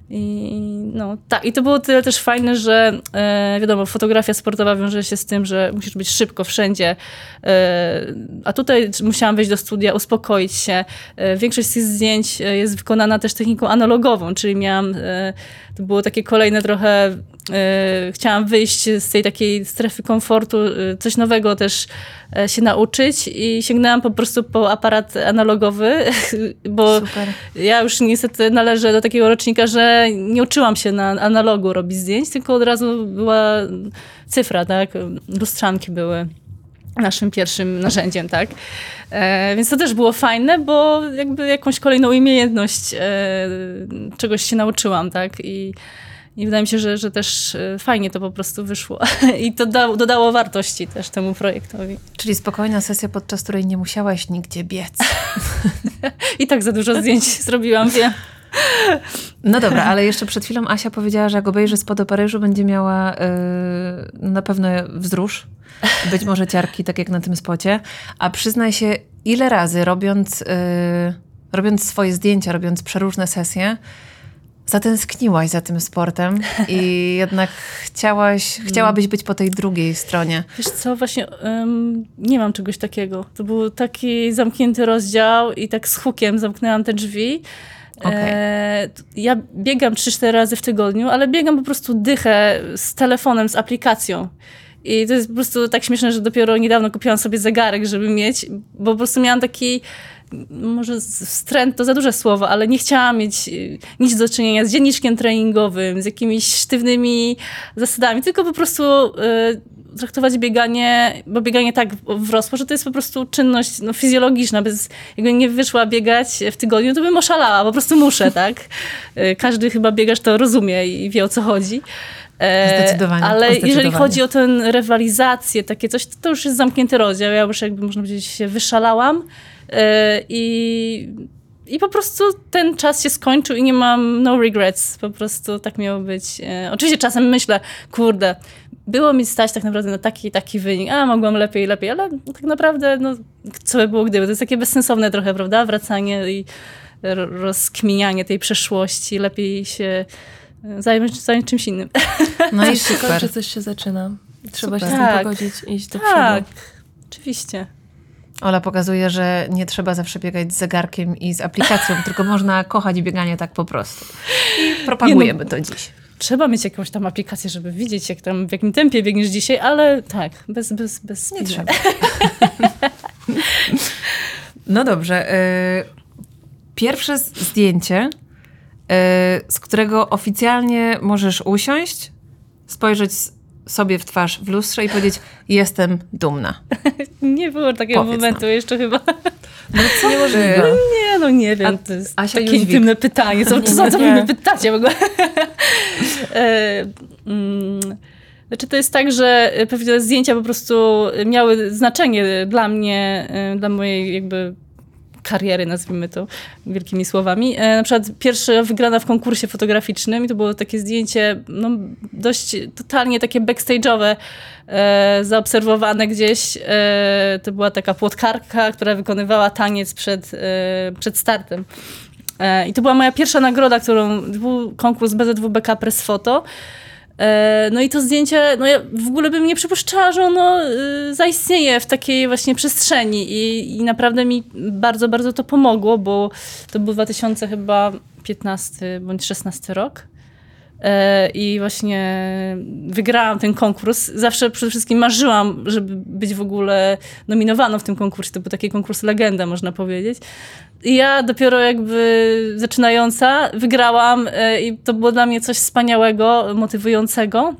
i, no, tak, i to było tyle też fajne, że e, wiadomo, fotografia sportowa wiąże się z tym, że musisz być szybko wszędzie. E, a tutaj musiałam wejść do studia, uspokoić się. E, większość z tych zdjęć e, jest wykonana też techniką analogową, czyli miałam, e, to było takie kolejne trochę E, chciałam wyjść z tej takiej strefy komfortu, e, coś nowego też e, się nauczyć i sięgnęłam po prostu po aparat analogowy, bo Super. ja już niestety należę do takiego rocznika, że nie uczyłam się na analogu robić zdjęć, tylko od razu była cyfra, tak? Lustrzanki były naszym pierwszym narzędziem, tak? E, więc to też było fajne, bo jakby jakąś kolejną umiejętność e, czegoś się nauczyłam, tak? I i wydaje mi się, że, że też e, fajnie to po prostu wyszło. I to da, dodało wartości też temu projektowi. Czyli spokojna sesja, podczas której nie musiałaś nigdzie biec. I tak za dużo zdjęć zrobiłam, wiem. No dobra, ale jeszcze przed chwilą Asia powiedziała, że jak obejrzy spod Paryżu, będzie miała yy, na pewno wzrusz. Być może ciarki, tak jak na tym spocie. A przyznaj się, ile razy robiąc, yy, robiąc swoje zdjęcia, robiąc przeróżne sesje, zatęskniłaś za tym sportem i jednak chciałaś, chciałabyś być po tej drugiej stronie. Wiesz co, właśnie um, nie mam czegoś takiego. To był taki zamknięty rozdział i tak z hukiem zamknęłam te drzwi. Okay. E, ja biegam 3-4 razy w tygodniu, ale biegam po prostu dychę z telefonem, z aplikacją. I to jest po prostu tak śmieszne, że dopiero niedawno kupiłam sobie zegarek, żeby mieć, bo po prostu miałam taki może wstręt to za duże słowo, ale nie chciałam mieć y, nic do czynienia z dzienniczkiem treningowym, z jakimiś sztywnymi zasadami, tylko po prostu y, traktować bieganie, bo bieganie tak wrosło, że to jest po prostu czynność no, fizjologiczna. Bez, jakbym nie wyszła biegać w tygodniu, to bym oszalała, po prostu muszę, tak? Y, każdy chyba biegacz to rozumie i wie o co chodzi. E, zdecydowanie. Ale zdecydowanie. jeżeli chodzi o tę rywalizację, takie coś, to już jest zamknięty rozdział. Ja już jakby, można powiedzieć, się wyszalałam. E, I, I po prostu ten czas się skończył i nie mam no regrets. Po prostu tak miało być. E, oczywiście czasem myślę, kurde, było mi stać tak naprawdę na taki taki wynik, a mogłam lepiej, lepiej, ale tak naprawdę, no, co by było gdyby. To jest takie bezsensowne trochę, prawda? Wracanie i rozkminianie tej przeszłości. Lepiej się zająć, zająć czymś innym. No i super. że coś się zaczyna. Trzeba super. się z tym tak. pogodzić, iść do przodu. Tak, oczywiście. Ola pokazuje, że nie trzeba zawsze biegać z zegarkiem i z aplikacją, tylko można kochać bieganie tak po prostu. I propagujemy no, to dziś. Trzeba mieć jakąś tam aplikację, żeby widzieć, jak tam, w jakim tempie biegniesz dzisiaj, ale tak, bez, bez, bez Nie trzeba. no dobrze. Y, pierwsze zdjęcie, z którego oficjalnie możesz usiąść, spojrzeć sobie w twarz w lustrze i powiedzieć, jestem dumna. nie było takiego Powiedz momentu nam. jeszcze chyba. No co możliwe? No nie, no nie wiem. A, to jest Asia takie intymne pytanie. Co, co, co wy mnie pytacie w ogóle? e, mm, znaczy to jest tak, że pewne zdjęcia po prostu miały znaczenie dla mnie, e, dla mojej jakby kariery, nazwijmy to wielkimi słowami. E, na przykład pierwsza wygrana w konkursie fotograficznym i to było takie zdjęcie no, dość totalnie takie backstage'owe, e, zaobserwowane gdzieś. E, to była taka płotkarka, która wykonywała taniec przed, e, przed startem. E, I to była moja pierwsza nagroda, którą był konkurs BZWBK Press Photo. E, no i to zdjęcie, no ja w ogóle bym nie przypuszczała, że ono y, zaistnieje w takiej właśnie przestrzeni i, i naprawdę mi bardzo, bardzo to pomogło, bo to był 2000 chyba 15 bądź 16 rok. E, I właśnie wygrałam ten konkurs. Zawsze przede wszystkim marzyłam, żeby być w ogóle nominowaną w tym konkursie. To był taki konkurs legenda, można powiedzieć. I ja dopiero jakby zaczynająca wygrałam e, i to było dla mnie coś wspaniałego, motywującego.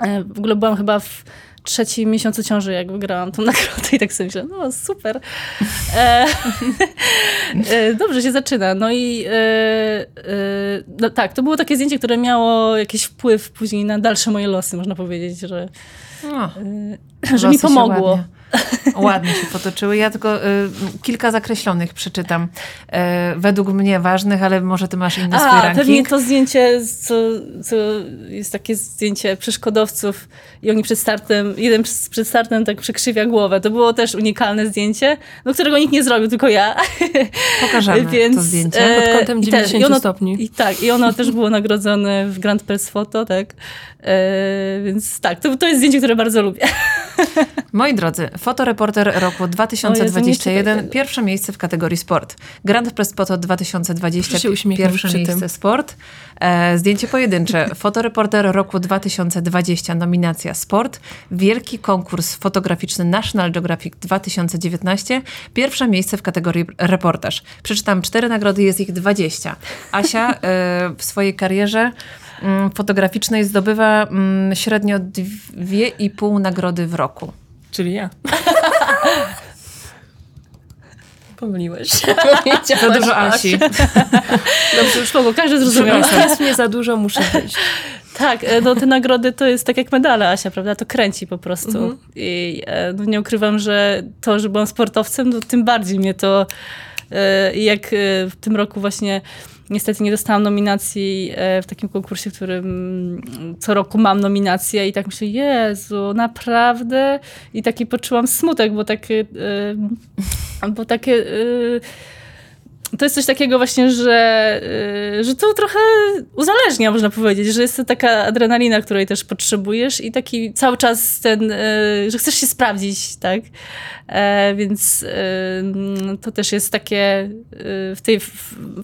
E, w ogóle byłam chyba w trzecim miesiącu ciąży, jak wygrałam tą nagrodę i tak sobie myślę, no super. E, e, dobrze się zaczyna. No i e, e, no, tak, to było takie zdjęcie, które miało jakiś wpływ później na dalsze moje losy, można powiedzieć, że, No, że mi pomogło. Ładnie, się potoczyły. Ja tylko y, kilka zakreślonych przeczytam. Y, według mnie ważnych, ale może ty masz inny swój A, ranking. pewnie to zdjęcie, co, co jest takie zdjęcie przeszkodowców i oni przed startem, jeden przed przed startem tak przekrzywia głowę. To było też unikalne zdjęcie, no, którego nikt nie zrobił, tylko ja. Pokażemy Więc, to zdjęcie. e, Pod kątem i też- 90 i ono- stopni. I tak, i ono też było nagrodzone w Grand Press Photo, tak. E, więc tak, to, to jest zdjęcie, które bardzo lubię. Moi drodzy, fotoreporter roku 2021, czytaj. pierwsze miejsce w kategorii sport. Grand Press Poto 2020, Się uśmiechnął pierwsze miejsce sport. E, zdjęcie pojedyncze, fotoreporter roku 2020, nominacja sport. Wielki konkurs fotograficzny National Geographic 2019, pierwsze miejsce w kategorii reportaż. Przeczytam cztery nagrody, jest ich 20. Asia e, w swojej karierze fotograficznej zdobywa mm, średnio dwie i pół nagrody w roku. Czyli ja. Pomyliłeś. Za dużo Asi. Dobrze, już mogło, każdy zrozumiał. Jest mnie za dużo, muszę wyjść. Tak, e, no te nagrody to jest tak jak medale, Asia, prawda? To kręci po prostu. Mhm. I e, no, nie ukrywam, że to, że byłam sportowcem, to tym bardziej mnie to... e, I jak w tym roku właśnie niestety nie dostałam nominacji e, w takim konkursie, w którym co roku mam nominację i tak myślę, Jezu, naprawdę? I taki poczułam smutek, bo takie... e, Bo takie... to jest coś takiego właśnie, że, y, że to trochę uzależnia, można powiedzieć, że jest to taka adrenalina, której też potrzebujesz i taki cały czas ten, y, że chcesz się sprawdzić, tak? E, Więc y, to też jest takie w tej,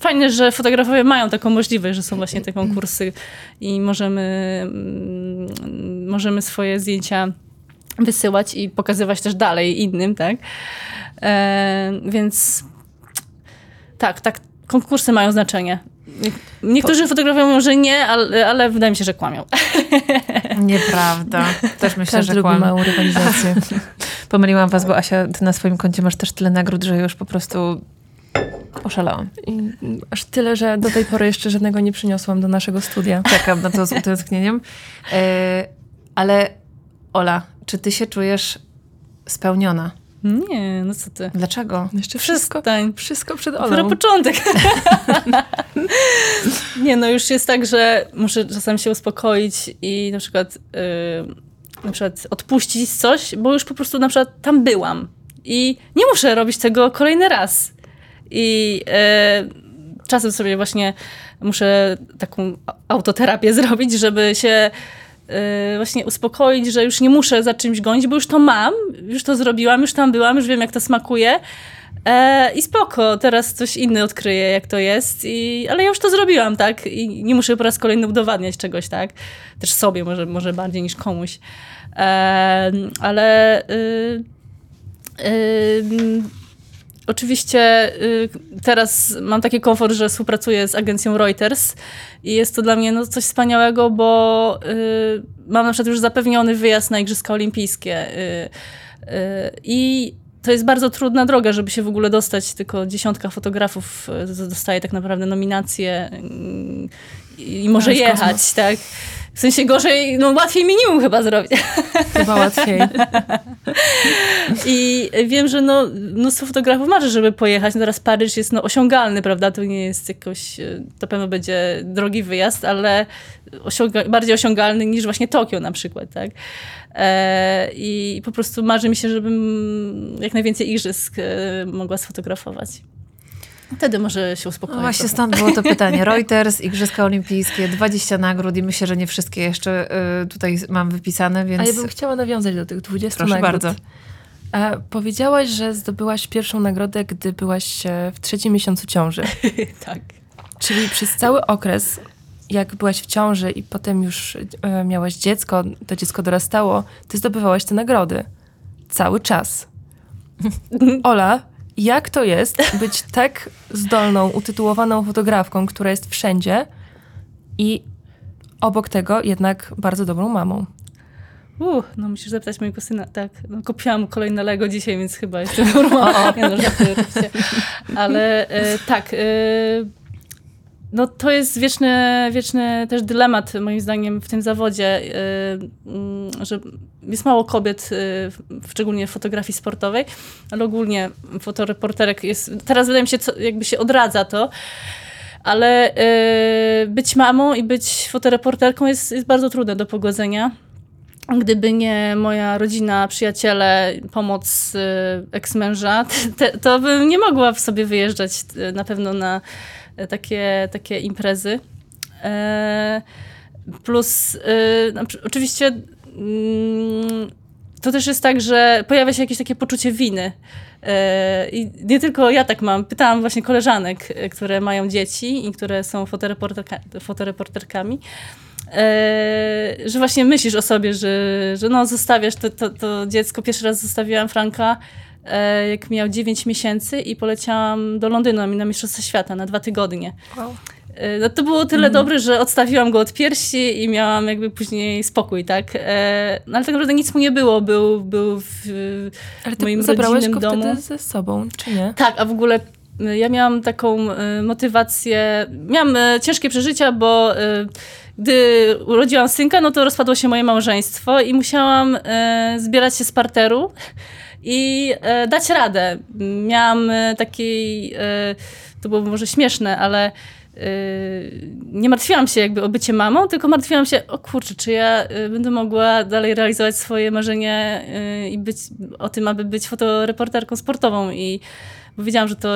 fajne, że fotografowie mają taką możliwość, że są właśnie te konkursy i możemy, mm, możemy swoje zdjęcia wysyłać i pokazywać też dalej innym, tak? E, Więc tak, tak. Konkursy mają znaczenie. Nie- Niektórzy fotografowie mówią, że nie, ale, ale wydaje mi się, że kłamią. Nieprawda. Też myślę, Każdy że lubi kłam. małą rywalizację. Pomyliłam was, bo Asia, ty na swoim koncie masz też tyle nagród, że już po prostu oszalałam. I aż tyle, że do tej pory jeszcze żadnego nie przyniosłam do naszego studia. Czekam na to z utęsknieniem. E, ale Ola, czy ty się czujesz spełniona? Nie, no co ty. Dlaczego? Jeszcze wszystko, Przestań. wszystko przed Dopiero Olą. początek. nie, no już jest tak, że muszę czasem się uspokoić i na przykład, yy, na przykład odpuścić coś, bo już po prostu na przykład tam byłam. I nie muszę robić tego kolejny raz. I yy, czasem sobie właśnie muszę taką autoterapię zrobić, żeby się właśnie uspokoić, że już nie muszę za czymś gonić, bo już to mam, już to zrobiłam, już tam byłam, już wiem jak to smakuje. E, I spoko, teraz coś inny odkryję, jak to jest, i, ale ja już to zrobiłam, tak? I nie muszę po raz kolejny udowadniać czegoś, tak? Też sobie, może, może bardziej niż komuś. E, ale y, y, oczywiście y, teraz mam taki komfort, że współpracuję z agencją Reuters i jest to dla mnie no, coś wspaniałego, bo y, mam na przykład już zapewniony wyjazd na Igrzyska Olimpijskie. Y, I to jest bardzo trudna droga, żeby się w ogóle dostać. Tylko dziesiątka fotografów dostaje tak naprawdę nominacje i może jechać, tak? W sensie gorzej, no łatwiej minimum chyba zrobić. Chyba łatwiej. I wiem, że no, mnóstwo fotografów marzy, żeby pojechać. No teraz Paryż jest no, osiągalny, prawda? To nie jest jakoś, e, to pewno będzie drogi wyjazd, ale osiąga bardziej osiągalny niż właśnie Tokio na przykład, tak? E, I po prostu marzy mi się, żebym jak najwięcej igrzysk e, mogła sfotografować. Wtedy może się uspokoić. No właśnie stąd było to pytanie. Reuters, Igrzyska Olimpijskie, 20 nagród i myślę, że nie wszystkie jeszcze y, tutaj mam wypisane, więc... A ja bym chciała nawiązać do tych 20 Proszę nagród. bardzo. A powiedziałaś, że zdobyłaś pierwszą nagrodę, gdy byłaś e, w trzecim miesiącu ciąży. tak. Czyli przez cały okres, jak byłaś w ciąży i potem już e, miałaś dziecko, to dziecko dorastało, ty zdobywałaś te nagrody. Cały czas. Ola, jak to jest być tak zdolną, utytułowaną fotografką, która jest wszędzie i obok tego jednak bardzo dobrą mamą? Uh, no musisz zapytać mojego syna. Tak, no, kupiłam kolejne Lego dzisiaj, więc chyba jestem normalna. Nie no, żartuję oczywiście. Ale e, tak, e, no to jest wieczny, wieczny też dylemat moim zdaniem w tym zawodzie, mm, że jest mało kobiet, e, szczególnie w fotografii sportowej, ale ogólnie fotoreporterek jest, teraz wydaje mi się, jakby się odradza to, ale e, być mamą i być fotoreporterką jest, jest bardzo trudne do pogodzenia. Gdyby nie moja rodzina, przyjaciele, pomoc eks-męża, to bym nie mogła w sobie wyjeżdżać na pewno na takie, takie imprezy. E, plus no, oczywiście mm, to też jest tak, że pojawia się jakieś takie poczucie winy. E, I nie tylko ja tak mam. Pytałam właśnie koleżanek, które mają dzieci i które są fotoreporterka, fotoreporterkami. E, że właśnie myślisz o sobie, że, że no zostawiasz to, to, to dziecko. Pierwszy raz zostawiłam Franka, e, jak miał 9 miesięcy i poleciałam do Londynu na Mistrzostwa Świata na dwa tygodnie. Wow. E, no to było tyle mm. dobre, że odstawiłam go od piersi i miałam jakby później spokój, tak? No ale tak naprawdę nic mu nie było, był, był w ale moim rodzinnym go domu. wtedy ze sobą, czy nie? Tak, a w ogóle ja miałam taką motywację, miałam ciężkie przeżycia, bo gdy urodziłam synka, no to rozpadło się moje małżeństwo i musiałam e, zbierać się z parteru i e, dać radę. Miałam e, takiej, e, to było może śmieszne, ale e, nie martwiłam się jakby o bycie mamą, tylko martwiłam się, o kurczę, czy ja e, będę mogła dalej realizować swoje marzenie i być o tym, aby być fotoreporterką sportową i bo wiedziałam, że to,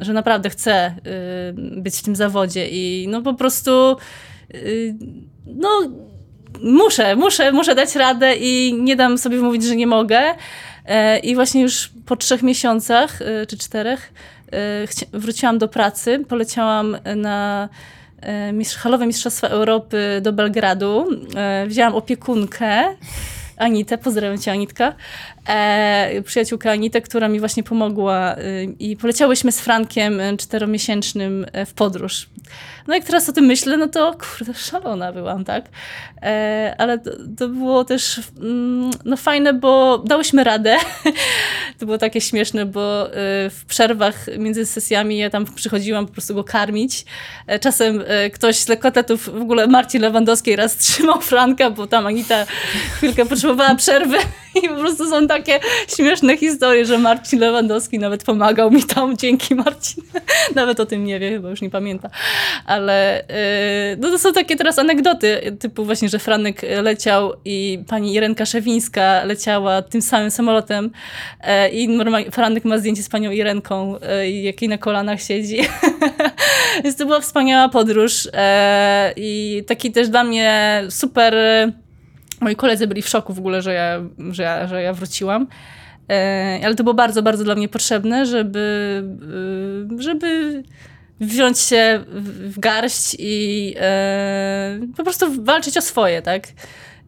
że naprawdę chcę być w tym zawodzie i no po prostu no muszę, muszę, muszę dać radę i nie dam sobie mówić, że nie mogę. E, I właśnie już po trzech miesiącach, y, czy czterech, y, wróciłam do pracy. Poleciałam na e, halowe Mistrzostwa Europy do Belgradu. E, wzięłam opiekunkę. Anitę, pozdrawiam cię Anitka, e, przyjaciółkę Anitę, która mi właśnie pomogła y, i poleciałyśmy z Frankiem czteromiesięcznym w podróż. No jak teraz o tym myślę, no to kurde, szalona byłam, tak? E, ale to, to, było też mm, no fajne, bo dałyśmy radę. to było takie śmieszne, bo y, w przerwach między sesjami ja tam przychodziłam po prostu go karmić. E, czasem e, ktoś z lekkotetów, w ogóle Marcin Lewandowski raz trzymał Franka, bo tam Anita chwilkę potrzebowała przerwy i po prostu są takie śmieszne historie, że Marcin Lewandowski nawet pomagał mi tam, dzięki Marcin. nawet o tym nie wie, chyba już nie pamięta ale yy, no to są takie teraz anegdoty, typu właśnie, że Franek leciał i pani Irenka Szewińska leciała tym samym samolotem yy, i Franek ma zdjęcie z panią Irenką, yy, jak jej na kolanach siedzi. Więc to była wspaniała podróż yy, i taki też dla mnie super... Moi koledzy byli w szoku w ogóle, że ja, że ja, że ja wróciłam. Ale to było bardzo, bardzo dla mnie potrzebne, żeby, żeby wziąć się w garść i e, po prostu walczyć o swoje, tak?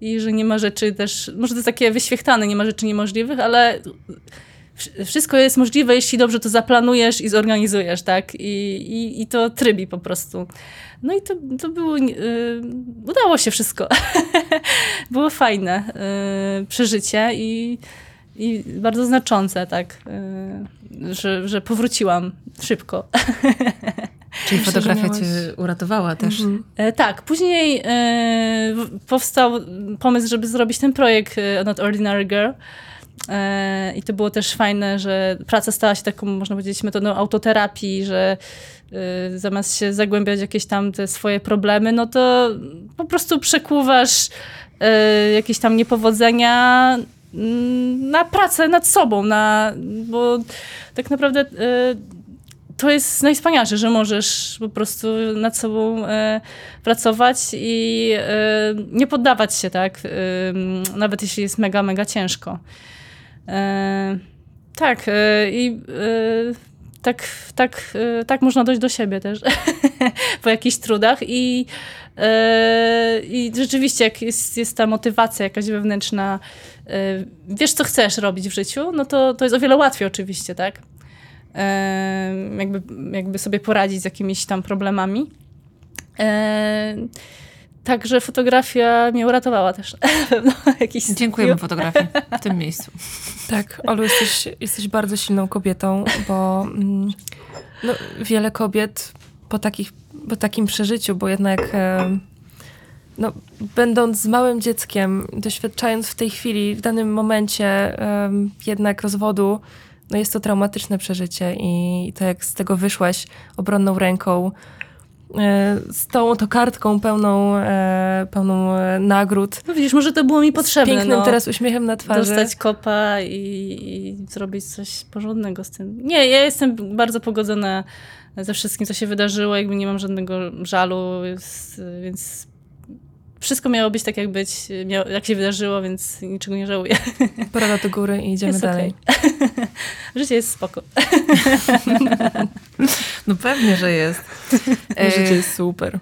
I że nie ma rzeczy też, może to takie wyświechtane, nie ma rzeczy niemożliwych, ale wszystko jest możliwe, jeśli dobrze to zaplanujesz i zorganizujesz, tak? I, i, i to trybi po prostu. No i to, to było, yy, udało się wszystko. było fajne yy, przeżycie i, i bardzo znaczące, tak? Yy że, że powróciłam szybko. Czyli fotografia cię uratowała też. Mhm. E, tak, później e, powstał pomysł, żeby zrobić ten projekt e, Not Ordinary Girl. E, I to było też fajne, że praca stała się taką, można powiedzieć, metodą autoterapii, że e, zamiast się zagłębiać w jakieś tam te swoje problemy, no to po prostu przekuwasz jakieś tam niepowodzenia mm, na pracę nad sobą, na, bo tak naprawdę to jest najwspanialsze, że możesz po prostu nad sobą e, pracować i e, nie poddawać się, tak? E, nawet jeśli jest mega, mega ciężko. E, tak, e, i e, tak, tak, tak można dojść do siebie też po jakichś trudach i, i rzeczywiście jak jest, jest ta motywacja jakaś wewnętrzna, wiesz co chcesz robić w życiu, no to, to jest o wiele łatwiej oczywiście, tak? Jakby, jakby sobie poradzić z jakimiś tam problemami. Także fotografia mnie uratowała też. no, jakiś Dziękujemy styl. fotografii w tym miejscu. Tak, Olu, jesteś, jesteś bardzo silną kobietą, bo mm, no, wiele kobiet po, takich, po takim przeżyciu, bo jednak no, będąc małym dzieckiem, doświadczając w tej chwili, w danym momencie jednak rozwodu, no jest to traumatyczne przeżycie i to jak z tego wyszłaś obronną ręką, e, z tą to kartką pełną, e, pełną e, nagród. No widzisz, może to było mi potrzebne. Z pięknym no, teraz uśmiechem na twarzy. Dostać kopa i, i, zrobić coś porządnego z tym. Nie, ja jestem bardzo pogodzona ze wszystkim, co się wydarzyło, jakby nie mam żadnego żalu, więc wszystko miało być tak, jak być, jak się wydarzyło, więc niczego nie żałuję. Porada do góry i idziemy jest dalej. Okay. Życie jest spoko. no pewnie, że jest. Życie jest super.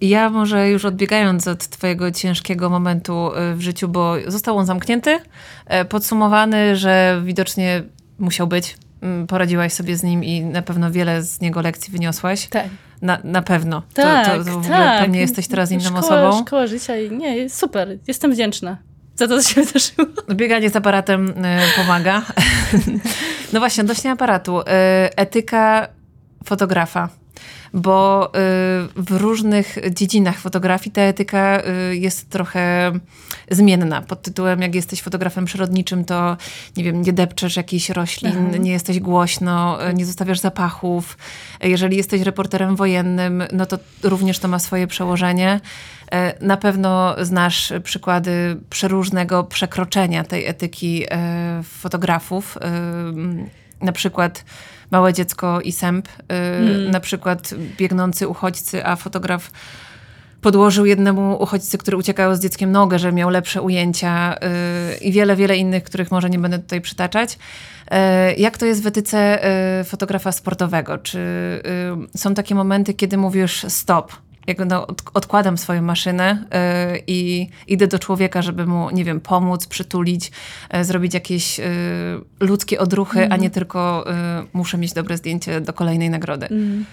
Ja może już odbiegając od twojego ciężkiego momentu e, w życiu, bo został on zamknięty, e, podsumowany, że widocznie musiał być. Mm, poradziłaś sobie z nim i na pewno wiele z niego lekcji wyniosłaś. Tak. Na, na pewno. Tak, to, to, to tak. pewnie jesteś teraz inną szkoła, osobą. Szkoła życia i nie, super. Jestem wdzięczna za to, co się wydarzyło. Bieganie z aparatem y, pomaga. no właśnie, odnośnie aparatu. Y, etyka fotografa bo y, w różnych dziedzinach fotografii ta etyka y, jest trochę zmienna. Pod tytułem, jak jesteś fotografem przyrodniczym, to nie wiem, nie depczesz jakichś roślin, Aha. nie jesteś głośno, y, nie zostawiasz zapachów. Jeżeli jesteś reporterem wojennym, no to również to ma swoje przełożenie. Na pewno znasz przykłady przeróżnego przekroczenia tej etyki fotografów. Na przykład małe dziecko i sęp, mm. na przykład biegnący uchodźcy, a fotograf podłożył jednemu uchodźcy, który uciekał z dzieckiem nogę, że miał lepsze ujęcia yy, i wiele, wiele innych, których może nie będę tutaj przytaczać. Yy, jak to jest w etyce yy, fotografa sportowego? Czy y, są takie momenty, kiedy mówisz stop, jak no, od, odkładam swoją maszynę yy, i idę do człowieka, żeby mu, nie wiem, pomóc, przytulić, yy, zrobić jakieś yy, ludzkie odruchy, mm. a nie tylko muszę mieć dobre zdjęcie do kolejnej nagrody. Mm.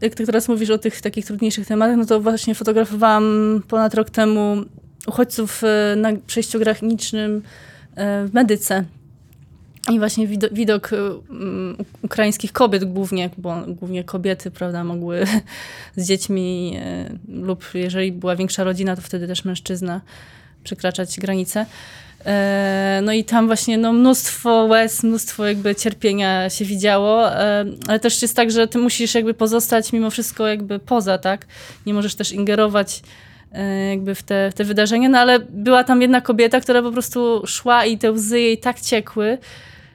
jak ty teraz mówisz o tych takich trudniejszych tematach, no to właśnie fotografowałam ponad rok temu uchodźców na przejściu granicznym w Medyce. I właśnie widok, um, ukraińskich kobiet głównie, bo głównie kobiety, prawda, mogły z dziećmi e, lub jeżeli była większa rodzina, to wtedy też mężczyzna przekraczać granicę. E, no i tam właśnie no, mnóstwo łez, mnóstwo jakby cierpienia się widziało, e, ale też jest tak, że ty musisz jakby pozostać mimo wszystko jakby poza, tak? Nie możesz też ingerować e, jakby w te, w te wydarzenia, no ale była tam jedna kobieta, która po prostu szła i te łzy jej tak ciekły,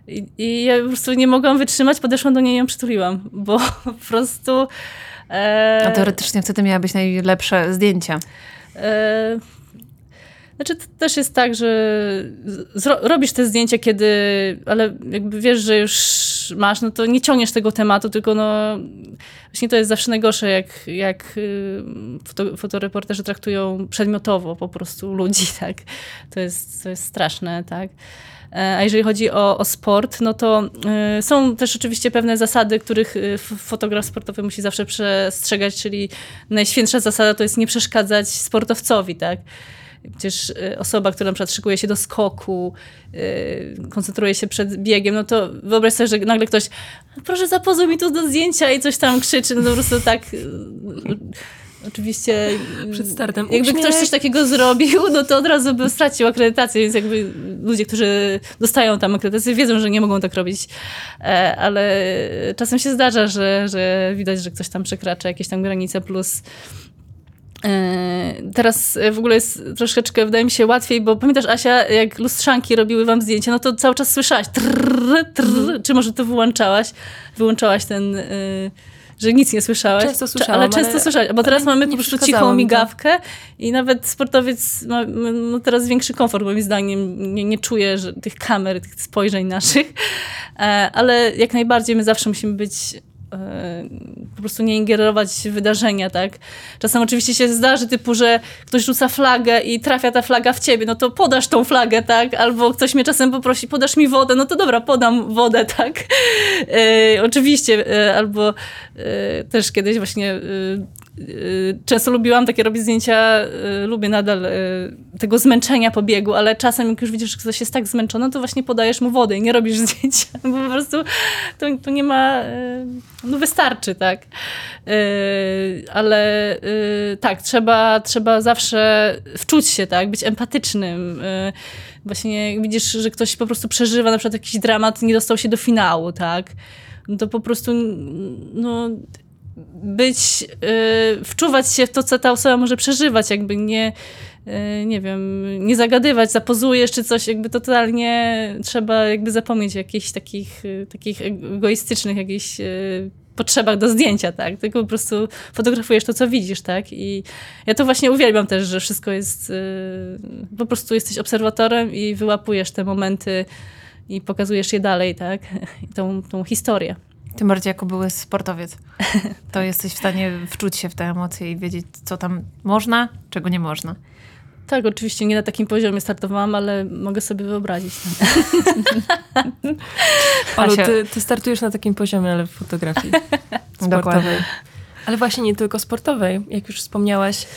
i, I, ja po prostu nie mogłam wytrzymać, podeszłam do niej i ją przytuliłam, bo po prostu... E, A teoretycznie wtedy miałabyś najlepsze zdjęcia. E, znaczy, to też jest tak, że robisz te zdjęcia, kiedy, ale jakby wiesz, że już masz, no to nie ciągniesz tego tematu, tylko no, właśnie to jest zawsze najgorsze, jak, jak y, foto, fotoreporterzy traktują przedmiotowo po prostu ludzi, tak. To jest, to jest straszne, tak. E, a jeżeli chodzi o, o sport, no to y, są też oczywiście pewne zasady, których y, fotograf sportowy musi zawsze przestrzegać, czyli najświętsza zasada to jest nie przeszkadzać sportowcowi, tak? Przecież osoba, która na przykład szykuje się do skoku, koncentruje się przed biegiem, no to wyobraź sobie, że nagle ktoś proszę zapozuj mi tu do zdjęcia i coś tam krzyczy, no to po prostu tak Oczywiście przed startem. Jakby ktoś coś takiego zrobił, no to od razu by stracił akredytację, więc jakby ludzie, którzy dostają tam akredytację, wiedzą, że nie mogą tak robić. E, ale czasem się zdarza, że, że widać, że ktoś tam przekracza jakieś tam granice plus. E, teraz w ogóle jest troszeczkę, wydaje mi się, łatwiej, bo pamiętasz, Asia, jak lustrzanki robiły wam zdjęcia, no to cały czas słyszałaś trrr, trrr, czy może to wyłączałaś? Wyłączałaś ten... Y że nic nie słyszałeś. Często słyszałam, ale często ale, słyszałeś, bo teraz mamy po prostu cichą migawkę i nawet sportowiec ma no teraz większy komfort moim zdaniem. Nie, nie czuje że tych kamer, tych spojrzeń naszych, e, ale jak najbardziej my zawsze musimy być po prostu nie ingerować w wydarzenia, tak? Czasem oczywiście się zdarzy typu, że ktoś rzuca flagę i trafia ta flaga w ciebie, no to podasz tą flagę, tak? Albo ktoś mnie czasem poprosi, podasz mi wodę, no to dobra, podam wodę, tak? E, oczywiście, e, albo e, też kiedyś właśnie e, często lubiłam takie robić zdjęcia, y, lubię nadal y, tego zmęczenia po biegu, ale czasem jak już widzisz, że ktoś jest tak zmęczony, to właśnie podajesz mu wodę i nie robisz zdjęcia, bo po prostu to, to nie ma, no wystarczy, tak. Ale tak, trzeba, trzeba zawsze wczuć się, tak, być empatycznym. Właśnie jak widzisz, że ktoś po prostu przeżywa na przykład jakiś dramat, nie dostał się do finału, tak, no to po prostu no być, y, wczuwać się w to, co ta osoba może przeżywać, jakby nie, y, nie wiem, nie zagadywać, zapozujesz czy coś, jakby totalnie trzeba jakby zapomnieć o jakichś takich, y, takich egoistycznych jakichś potrzebach do zdjęcia, tak? Tylko po prostu fotografujesz to, co widzisz, tak? I ja to właśnie uwielbiam też, że wszystko jest, po prostu jesteś obserwatorem i wyłapujesz te momenty i pokazujesz je dalej, tak? I tą, tą historię. Tym bardziej jako były sportowiec. To jesteś w stanie wczuć się w te emocje i wiedzieć, co tam można, czego nie można. Tak, oczywiście nie na takim poziomie startowałam, ale mogę sobie wyobrazić. Olu, ty, ty startujesz na takim poziomie, ale w fotografii sportowej. Ale właśnie nie tylko sportowej, jak już wspomniałaś.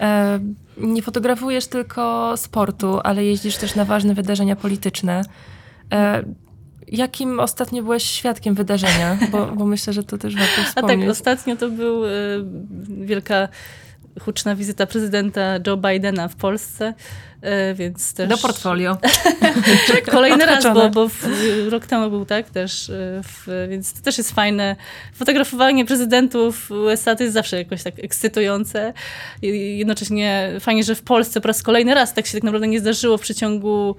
E, nie fotografujesz tylko sportu, ale jeździsz też na ważne wydarzenia polityczne. E, Jakim ostatnio byłeś świadkiem wydarzenia? Bo, bo myślę, że to też warto wspomnieć. A tak, ostatnio to był y, wielka huczna wizyta prezydenta Joe Bidena w Polsce, y, więc też... Do portfolio. Kolejny raz, bo, bo w, rok temu był tak też, y, w, więc to też jest fajne. Fotografowanie prezydentów USA to jest zawsze jakoś tak ekscytujące. I jednocześnie fajnie, że w Polsce po raz kolejny raz tak się tak naprawdę nie zdarzyło w przeciągu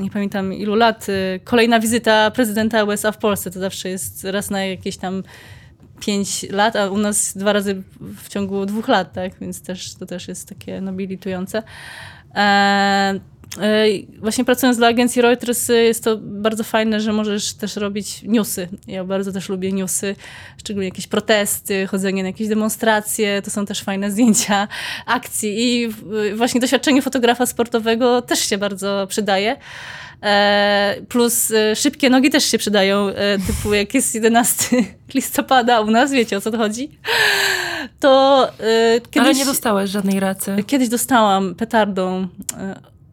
nie pamiętam ilu lat, y, kolejna wizyta prezydenta USA w Polsce. To zawsze jest raz na jakieś tam pięć lat, a u nas dwa razy w ciągu dwóch lat, tak? Więc też, to też jest takie nobilitujące. E, E, właśnie pracując dla agencji Reuters jest to bardzo fajne, że możesz też robić newsy. Ja bardzo też lubię newsy, szczególnie jakieś protesty, chodzenie na jakieś demonstracje, to są też fajne zdjęcia akcji i właśnie doświadczenie fotografa sportowego też się bardzo przydaje. E, plus e, szybkie nogi też się przydają, typu jak jest 11 listopada u nas, wiecie o co to chodzi, to kiedyś... Ale nie dostałeś żadnej racy. Kiedyś dostałam petardą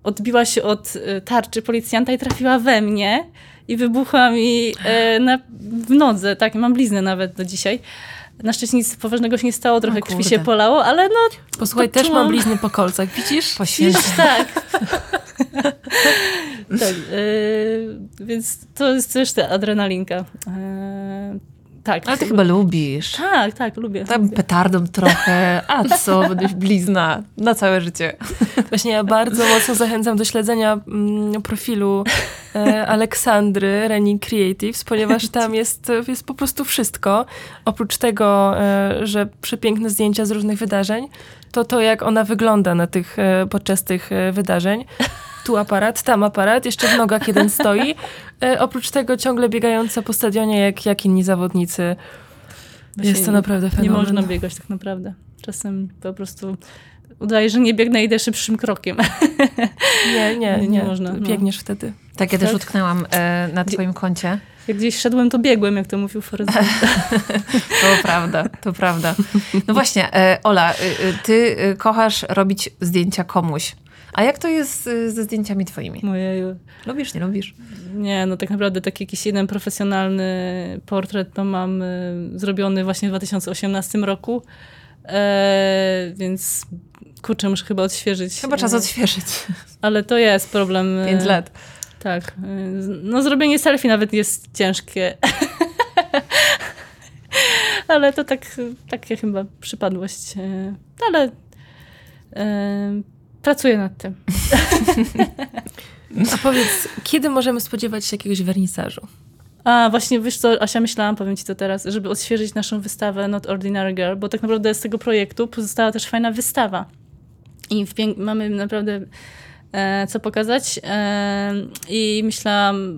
odbiła się od y, tarczy policjanta i trafiła we mnie i wybuchła mi e, na, w nodze. Tak, mam bliznę nawet do dzisiaj. Na szczęście nic poważnego się nie stało, trochę krwi się polało, ale no... Posłuchaj, też mam blizny po kolcach, widzisz? Po tak. tak y, więc to jest też ta adrenalinka. E, tak. Ale ty chyba lubisz. Tak, tak, lubię. Tam petardą trochę, a co, będziesz blizna na całe życie. Właśnie ja bardzo mocno zachęcam do śledzenia mm, profilu e, Aleksandry Reni Creatives, ponieważ tam jest, jest po prostu wszystko. Oprócz tego, e, że przepiękne zdjęcia z różnych wydarzeń, to to, jak ona wygląda na tych, e, podczas tych wydarzeń tu aparat, tam aparat, jeszcze w nogach jeden stoi. E, oprócz tego ciągle biegająca po stadionie jak, jak inni zawodnicy. Jest to naprawdę fenomen. Nie można biegać tak naprawdę. Czasem po prostu udaje, że nie biegnę, idę szybszym krokiem. Nie, nie, nie, nie można. No. Biegniesz no. wtedy. Tak, ja też tak? utknęłam e, na twoim koncie. Jak gdzieś szedłem, to biegłem, jak to mówił Forrest To prawda, to prawda. No właśnie, e, Ola, e, ty e, kochasz robić zdjęcia komuś. A jak to jest ze zdjęciami twoimi? Mojeju. Lubisz, nie lubisz? Nie, no tak naprawdę taki jakiś jeden profesjonalny portret to mam zrobiony właśnie w 2018 roku. E, więc kurczę, muszę chyba odświeżyć. Chyba czas odświeżyć. Ale to jest problem. Pięć lat. Tak. No zrobienie selfie nawet jest ciężkie. ale to tak, takie chyba przypadłość. Ale e, pracuję nad tym. A powiedz, kiedy możemy spodziewać się jakiegoś wernisażu? A, właśnie, wiesz co, Asia, myślałam, powiem ci to teraz, żeby odświeżyć naszą wystawę Not Ordinary Girl, bo tak naprawdę z tego projektu pozostała też fajna wystawa. I mamy naprawdę e, co pokazać. E, I myślałam,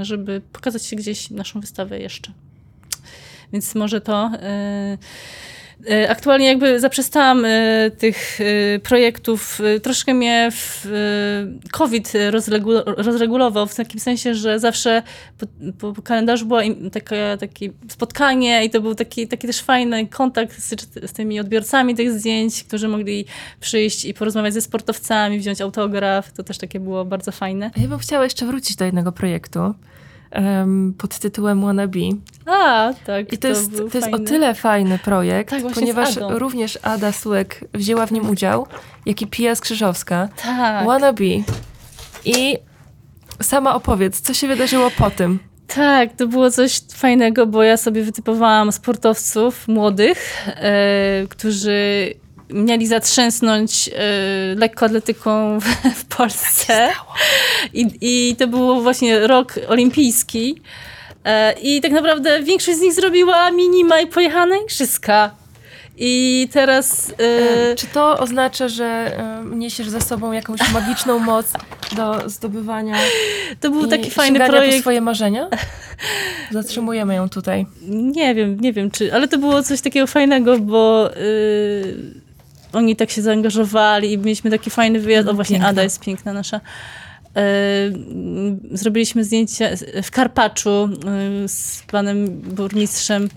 e, żeby pokazać się gdzieś naszą wystawę jeszcze. Więc może to. E, aktualnie jakby zaprzestałam e, tych e, projektów. Troszkę mnie COVID rozregulował w takim sensie, że zawsze po, po kalendarzu było takie, takie spotkanie i to był taki, taki też fajny kontakt z, z tymi odbiorcami tych zdjęć, którzy mogli przyjść i porozmawiać ze sportowcami, wziąć autograf. To też takie było bardzo fajne. Ja bym chciała jeszcze wrócić do jednego projektu um, pod tytułem Wannabe. A, tak. I to, to jest, to jest o tyle fajny projekt, tak, ponieważ również Ada Sułek wzięła w nim udział, jak i Pia Skrzyżowska. Tak. Wannabe. I sama opowiedz, co się wydarzyło po tym. Tak, to było coś fajnego, bo ja sobie wytypowałam sportowców młodych, e, którzy mieli zatrzęsnąć y, lekkoatletyką w, w Polsce. I, I to był właśnie rok olimpijski. E, I tak naprawdę większość z nich zrobiła minima i pojechała na igrzyska. I teraz. E, czy to oznacza, że e, niesiesz za sobą jakąś magiczną moc do zdobywania? To był taki fajny projekt. po swoje marzenia? Zatrzymujemy ją tutaj. Nie wiem, nie wiem czy. Ale to było coś takiego fajnego, bo. Y, oni tak się zaangażowali i mieliśmy taki fajny wyjazd. O właśnie. Ada jest piękna nasza. E, zrobiliśmy zdjęcie w Karpaczu e, z panem burmistrzem,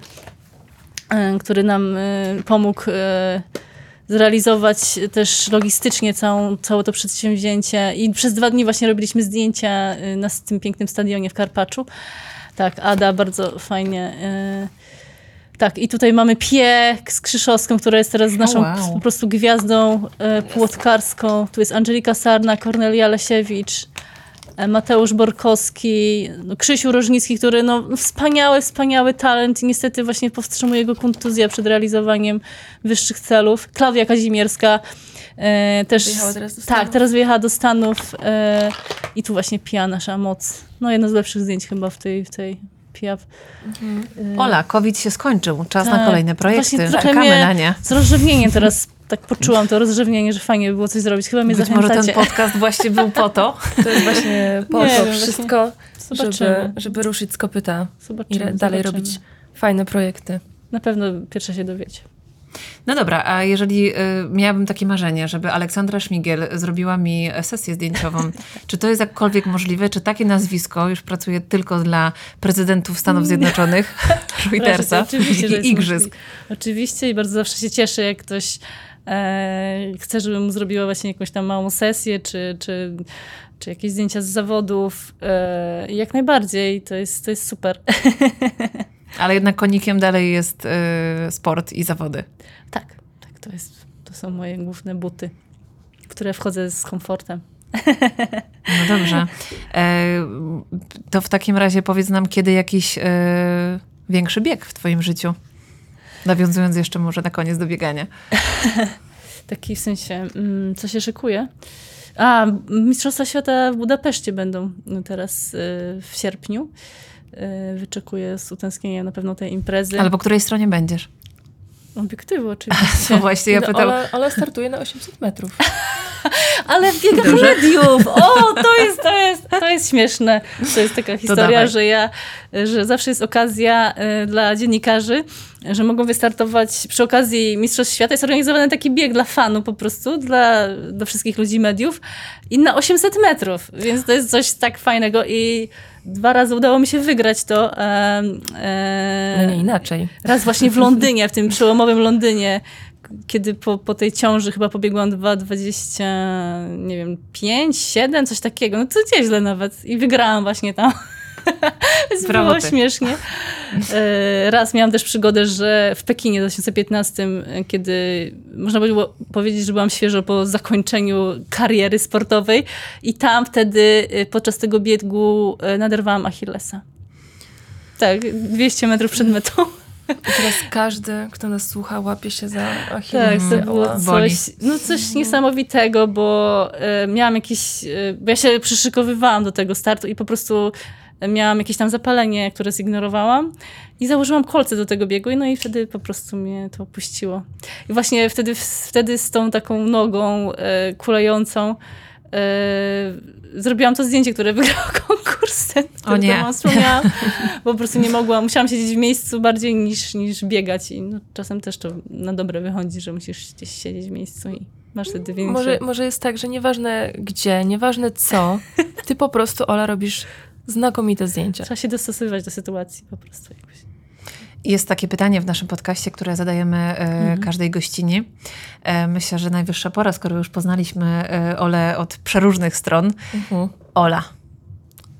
e, który nam pomógł zrealizować też logistycznie całą, całe to przedsięwzięcie. I przez dwa dni właśnie robiliśmy zdjęcia na tym pięknym stadionie w Karpaczu. Tak, Ada bardzo fajnie tak, i tutaj mamy Pie z Krzyszowską, która jest teraz naszą oh, wow. po prostu gwiazdą e, płotkarską. Tu jest Angelika Sarna, Kornelia Lesiewicz, e, Mateusz Borkowski, no, Krzysiu Rożnicki, który no, wspaniały, wspaniały talent i niestety właśnie powstrzymuje go kontuzja przed realizowaniem wyższych celów. Klaudia Kazimierska e, też... Wyjechała teraz do Stanów. Tak, teraz wyjechała do Stanów e, i tu właśnie Pia, nasza moc. No jedno z lepszych zdjęć chyba w tej, w tej Mhm. Ola, COVID się skończył. Czas tak. na kolejne projekty. Czekamy na nie. Z rozrzewnieniem teraz tak poczułam to rozrzewnienie, że fajnie by było coś zrobić. Chyba mnie Być zachęcacie. może ten podcast właśnie był po to. To jest właśnie po nie, to wszystko, żeby, żeby ruszyć z kopyta zobaczymy, i dalej zobaczymy. robić fajne projekty. Na pewno pierwsze się dowiecie. No dobra, a jeżeli y, miałabym takie marzenie, żeby Aleksandra Szmigiel zrobiła mi sesję zdjęciową, czy to jest jakkolwiek możliwe? Czy takie nazwisko już pracuje tylko dla prezydentów Stanów Zjednoczonych, Reutersa Oczywiście, i Igrzysk? Oczywiście i bardzo zawsze się cieszę, jak ktoś e, chce, żebym zrobiła właśnie jakąś tam małą sesję, czy, czy, czy jakieś zdjęcia z zawodów. E, jak najbardziej, to jest, to jest super. Ale jednak konikiem dalej jest y, sport i zawody. Tak, tak, to, jest, to są moje główne buty, w które wchodzę z komfortem. No dobrze. E, to w takim razie powiedz nam, kiedy jakiś e, większy bieg w twoim życiu? Nawiązując jeszcze może na koniec do biegania. Taki w sensie, mm, co się szykuje? A, Mistrzostwa Świata w Budapeszcie będą teraz y, w sierpniu. Y, wyczekuję z utęsknieniem na pewno tej imprezy. Ale po której stronie będziesz? Obiektywu oczywiście. No właśnie, ja no, pytam. Ola, Ola startuje na 800 metrów. ale w biegach mediów. O, to jest, to jest, to jest śmieszne. To jest taka historia, że ja, że zawsze jest okazja y, dla dziennikarzy, że mogą wystartować przy okazji Mistrzostw Świata. Jest organizowany taki bieg dla fanu po prostu, dla, dla wszystkich ludzi mediów i na 800 metrów, więc to jest coś tak fajnego i dwa razy udało mi się wygrać to. E, e, no nie inaczej. Raz właśnie w Londynie, w tym przełomowym Londynie, kiedy po, po tej ciąży chyba pobiegłam 2,20, nie wiem, 5, 7, coś takiego. No to nieźle nawet. I wygrałam właśnie tam. Więc było śmiesznie. E, raz miałam też przygodę, że w Pekinie w 2015, kiedy można było powiedzieć, że byłam świeżo po zakończeniu kariery sportowej i tam wtedy e, podczas tego biegu e, naderwałam Achillesa. Tak, 200 metrów przed metą. I teraz każdy, kto nas słucha, łapie się za Achillesa. Tak, to było coś, no coś niesamowitego, bo y, miałam jakieś, y, bo ja się przyszykowywałam do tego startu i po prostu miałam jakieś tam zapalenie, które zignorowałam i założyłam kolce do tego biegu no i wtedy po prostu mnie to opuściło. I właśnie wtedy, wtedy z tą taką nogą e, kulejącą e, zrobiłam to zdjęcie, które wygrało konkurs. Ten, o nie. Wspomniałam, bo po prostu nie mogłam. Musiałam siedzieć w miejscu bardziej niż, niż biegać i no, czasem też to na dobre wychodzi, że musisz gdzieś siedzieć w miejscu i masz wtedy większe... Może, może jest tak, że nieważne gdzie, nieważne co, ty po prostu, Ola, robisz Znakomite zdjęcia. Trzeba się dostosowywać do sytuacji po prostu jakoś. Jest takie pytanie w naszym podcaście, które zadajemy e, mhm. każdej gościnie. E, myślę, że najwyższa pora, skoro już poznaliśmy e, Ole od przeróżnych stron. Mhm. Ola,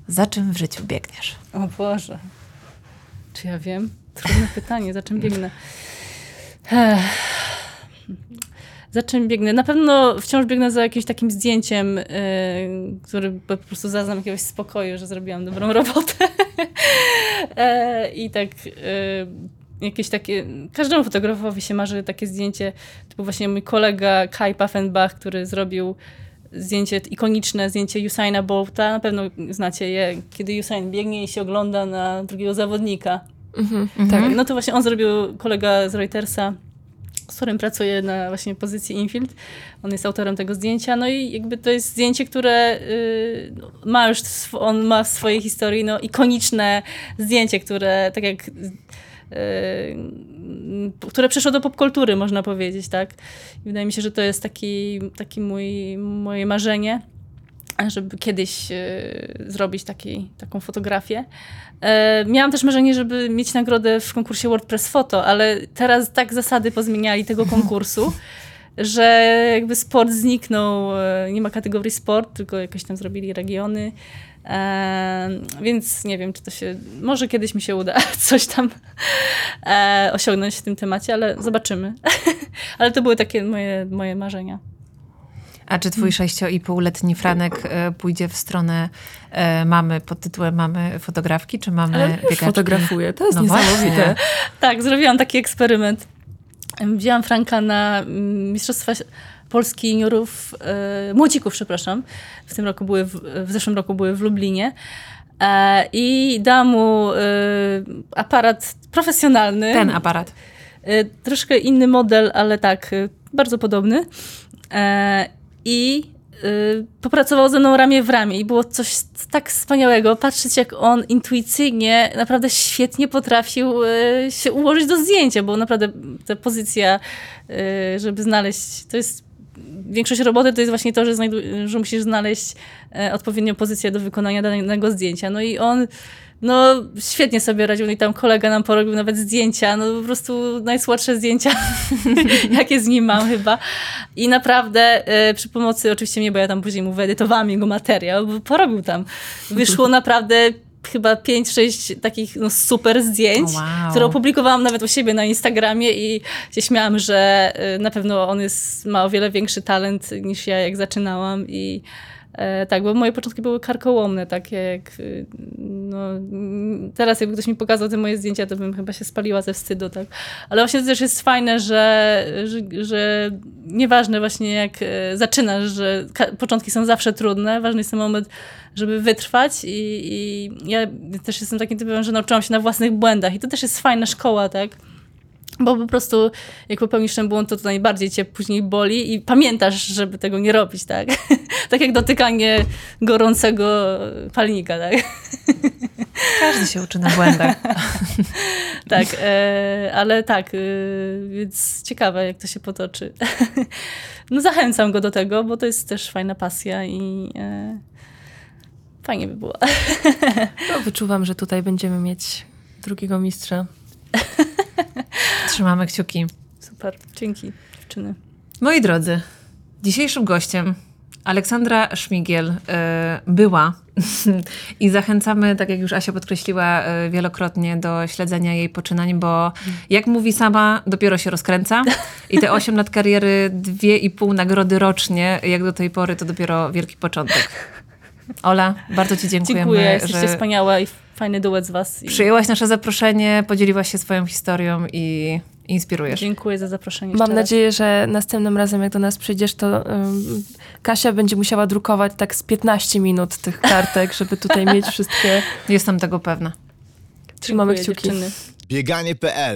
za czym w życiu biegniesz? O Boże. Czy ja wiem? Trudne pytanie, za czym biegnę. Ech za czym biegnę? Na pewno wciąż biegnę za jakimś takim zdjęciem, yy, który po prostu zaznam jakiegoś spokoju, że zrobiłam dobrą robotę. e, I tak yy, jakieś takie, każdemu fotografowi się marzy takie zdjęcie, typu właśnie mój kolega Kai Paffenbach, który zrobił zdjęcie, ikoniczne zdjęcie Usaina Bolta, na pewno znacie je, kiedy Usain biegnie i się ogląda na drugiego zawodnika. Mm -hmm, tak. No to właśnie on zrobił, kolega z Reutersa, z którym pracuję na właśnie pozycji infield. On jest autorem tego zdjęcia, no i jakby to jest zdjęcie, które y, ma już, on ma w swojej historii no, ikoniczne zdjęcie, które tak jak y, które przeszło do popkultury, można powiedzieć, tak? I wydaje mi się, że to jest taki, taki mój, moje marzenie żeby kiedyś y, zrobić taki, taką fotografię. E, miałam też marzenie, żeby mieć nagrodę w konkursie WordPress Photo, ale teraz tak zasady pozmieniali tego konkursu, że jakby sport zniknął, e, nie ma kategorii sport, tylko jakieś tam zrobili regiony. E, więc nie wiem, czy to się. Może kiedyś mi się uda coś tam e, osiągnąć w tym temacie, ale zobaczymy. ale to były takie moje, moje marzenia. A czy twój sześcio-i-półletni Franek e, pójdzie w stronę e, mamy pod tytułem mamy fotografki, czy mamy Ale już fotografuje, to jest no niesamowite. Właśnie. Tak, zrobiłam taki eksperyment. Wzięłam Franka na mm, Mistrzostwa Polski juniorów, e, młodzików, przepraszam. W tym roku były, w, w zeszłym roku były w Lublinie. E, I dałam mu e, aparat profesjonalny. Ten aparat. E, troszkę inny model, ale tak, bardzo podobny i y, popracował ze mną ramię w ramię i było coś tak wspaniałego, patrzeć jak on intuicyjnie naprawdę świetnie potrafił y, się ułożyć do zdjęcia, bo naprawdę ta pozycja, y, żeby znaleźć, to jest większość roboty to jest właśnie to, że, że musisz znaleźć e, odpowiednią pozycję do wykonania danego zdjęcia. No i on no świetnie sobie radził. I tam kolega nam porobił nawet zdjęcia, no po prostu najsłodsze zdjęcia, jakie z nim mam chyba. I naprawdę y, przy pomocy oczywiście mnie, bo ja tam później mu wyedytowałam jego materiał, bo porobił tam. Wyszło naprawdę chyba 5-6 takich no, super zdjęć, wow. które opublikowałam nawet u siebie na Instagramie i się śmiałam, że y, na pewno on jest, ma o wiele większy talent niż ja, jak zaczynałam i tak, bo moje początki były karkołomne, takie jak, y, no, teraz jakby ktoś mi pokazał te moje zdjęcia, to bym chyba się spaliła ze wstydu, tak. Ale właśnie to też jest fajne, że, że, że nieważne właśnie jak e, zaczynasz, że początki są zawsze trudne, ważny jest ten moment, żeby wytrwać i, i ja też jestem takim typem, że nauczyłam się na własnych błędach i to też jest fajna szkoła, tak Bo po prostu jak popełnisz ten błąd, to to najbardziej cię później boli i pamiętasz, żeby tego nie robić, tak? tak jak dotykanie gorącego palnika, tak? Każdy się uczy na błędach. tak, e, ale tak, e, więc ciekawe jak to się potoczy. no zachęcam go do tego, bo to jest też fajna pasja i e, fajnie by było. No, wyczuwam, że tutaj będziemy mieć drugiego mistrza. Trzymamy kciuki. Super, dzięki dziewczyny. Moi drodzy, dzisiejszym gościem Aleksandra Szmigiel y, była i zachęcamy, tak jak już Asia podkreśliła y, wielokrotnie, do śledzenia jej poczynań, bo jak mówi sama, dopiero się rozkręca i te 8 lat kariery, dwie i pół nagrody rocznie, jak do tej pory, to dopiero wielki początek. Ola, bardzo Ci dziękujemy, Dziękuję, jesteście że wspaniałe i fajny duet z was. I przyjęłaś nasze zaproszenie, podzieliłaś się swoją historią i inspirujesz. dziękuję za zaproszenie. Mam nadzieję, że następnym razem, jak do nas przyjdziesz, to um, Kasia będzie musiała drukować tak z 15 minut tych kartek, żeby tutaj mieć wszystkie. Jestem tego pewna. Trzymamy Dziękuję, kciuki. dziewczyny. Bieganie.pl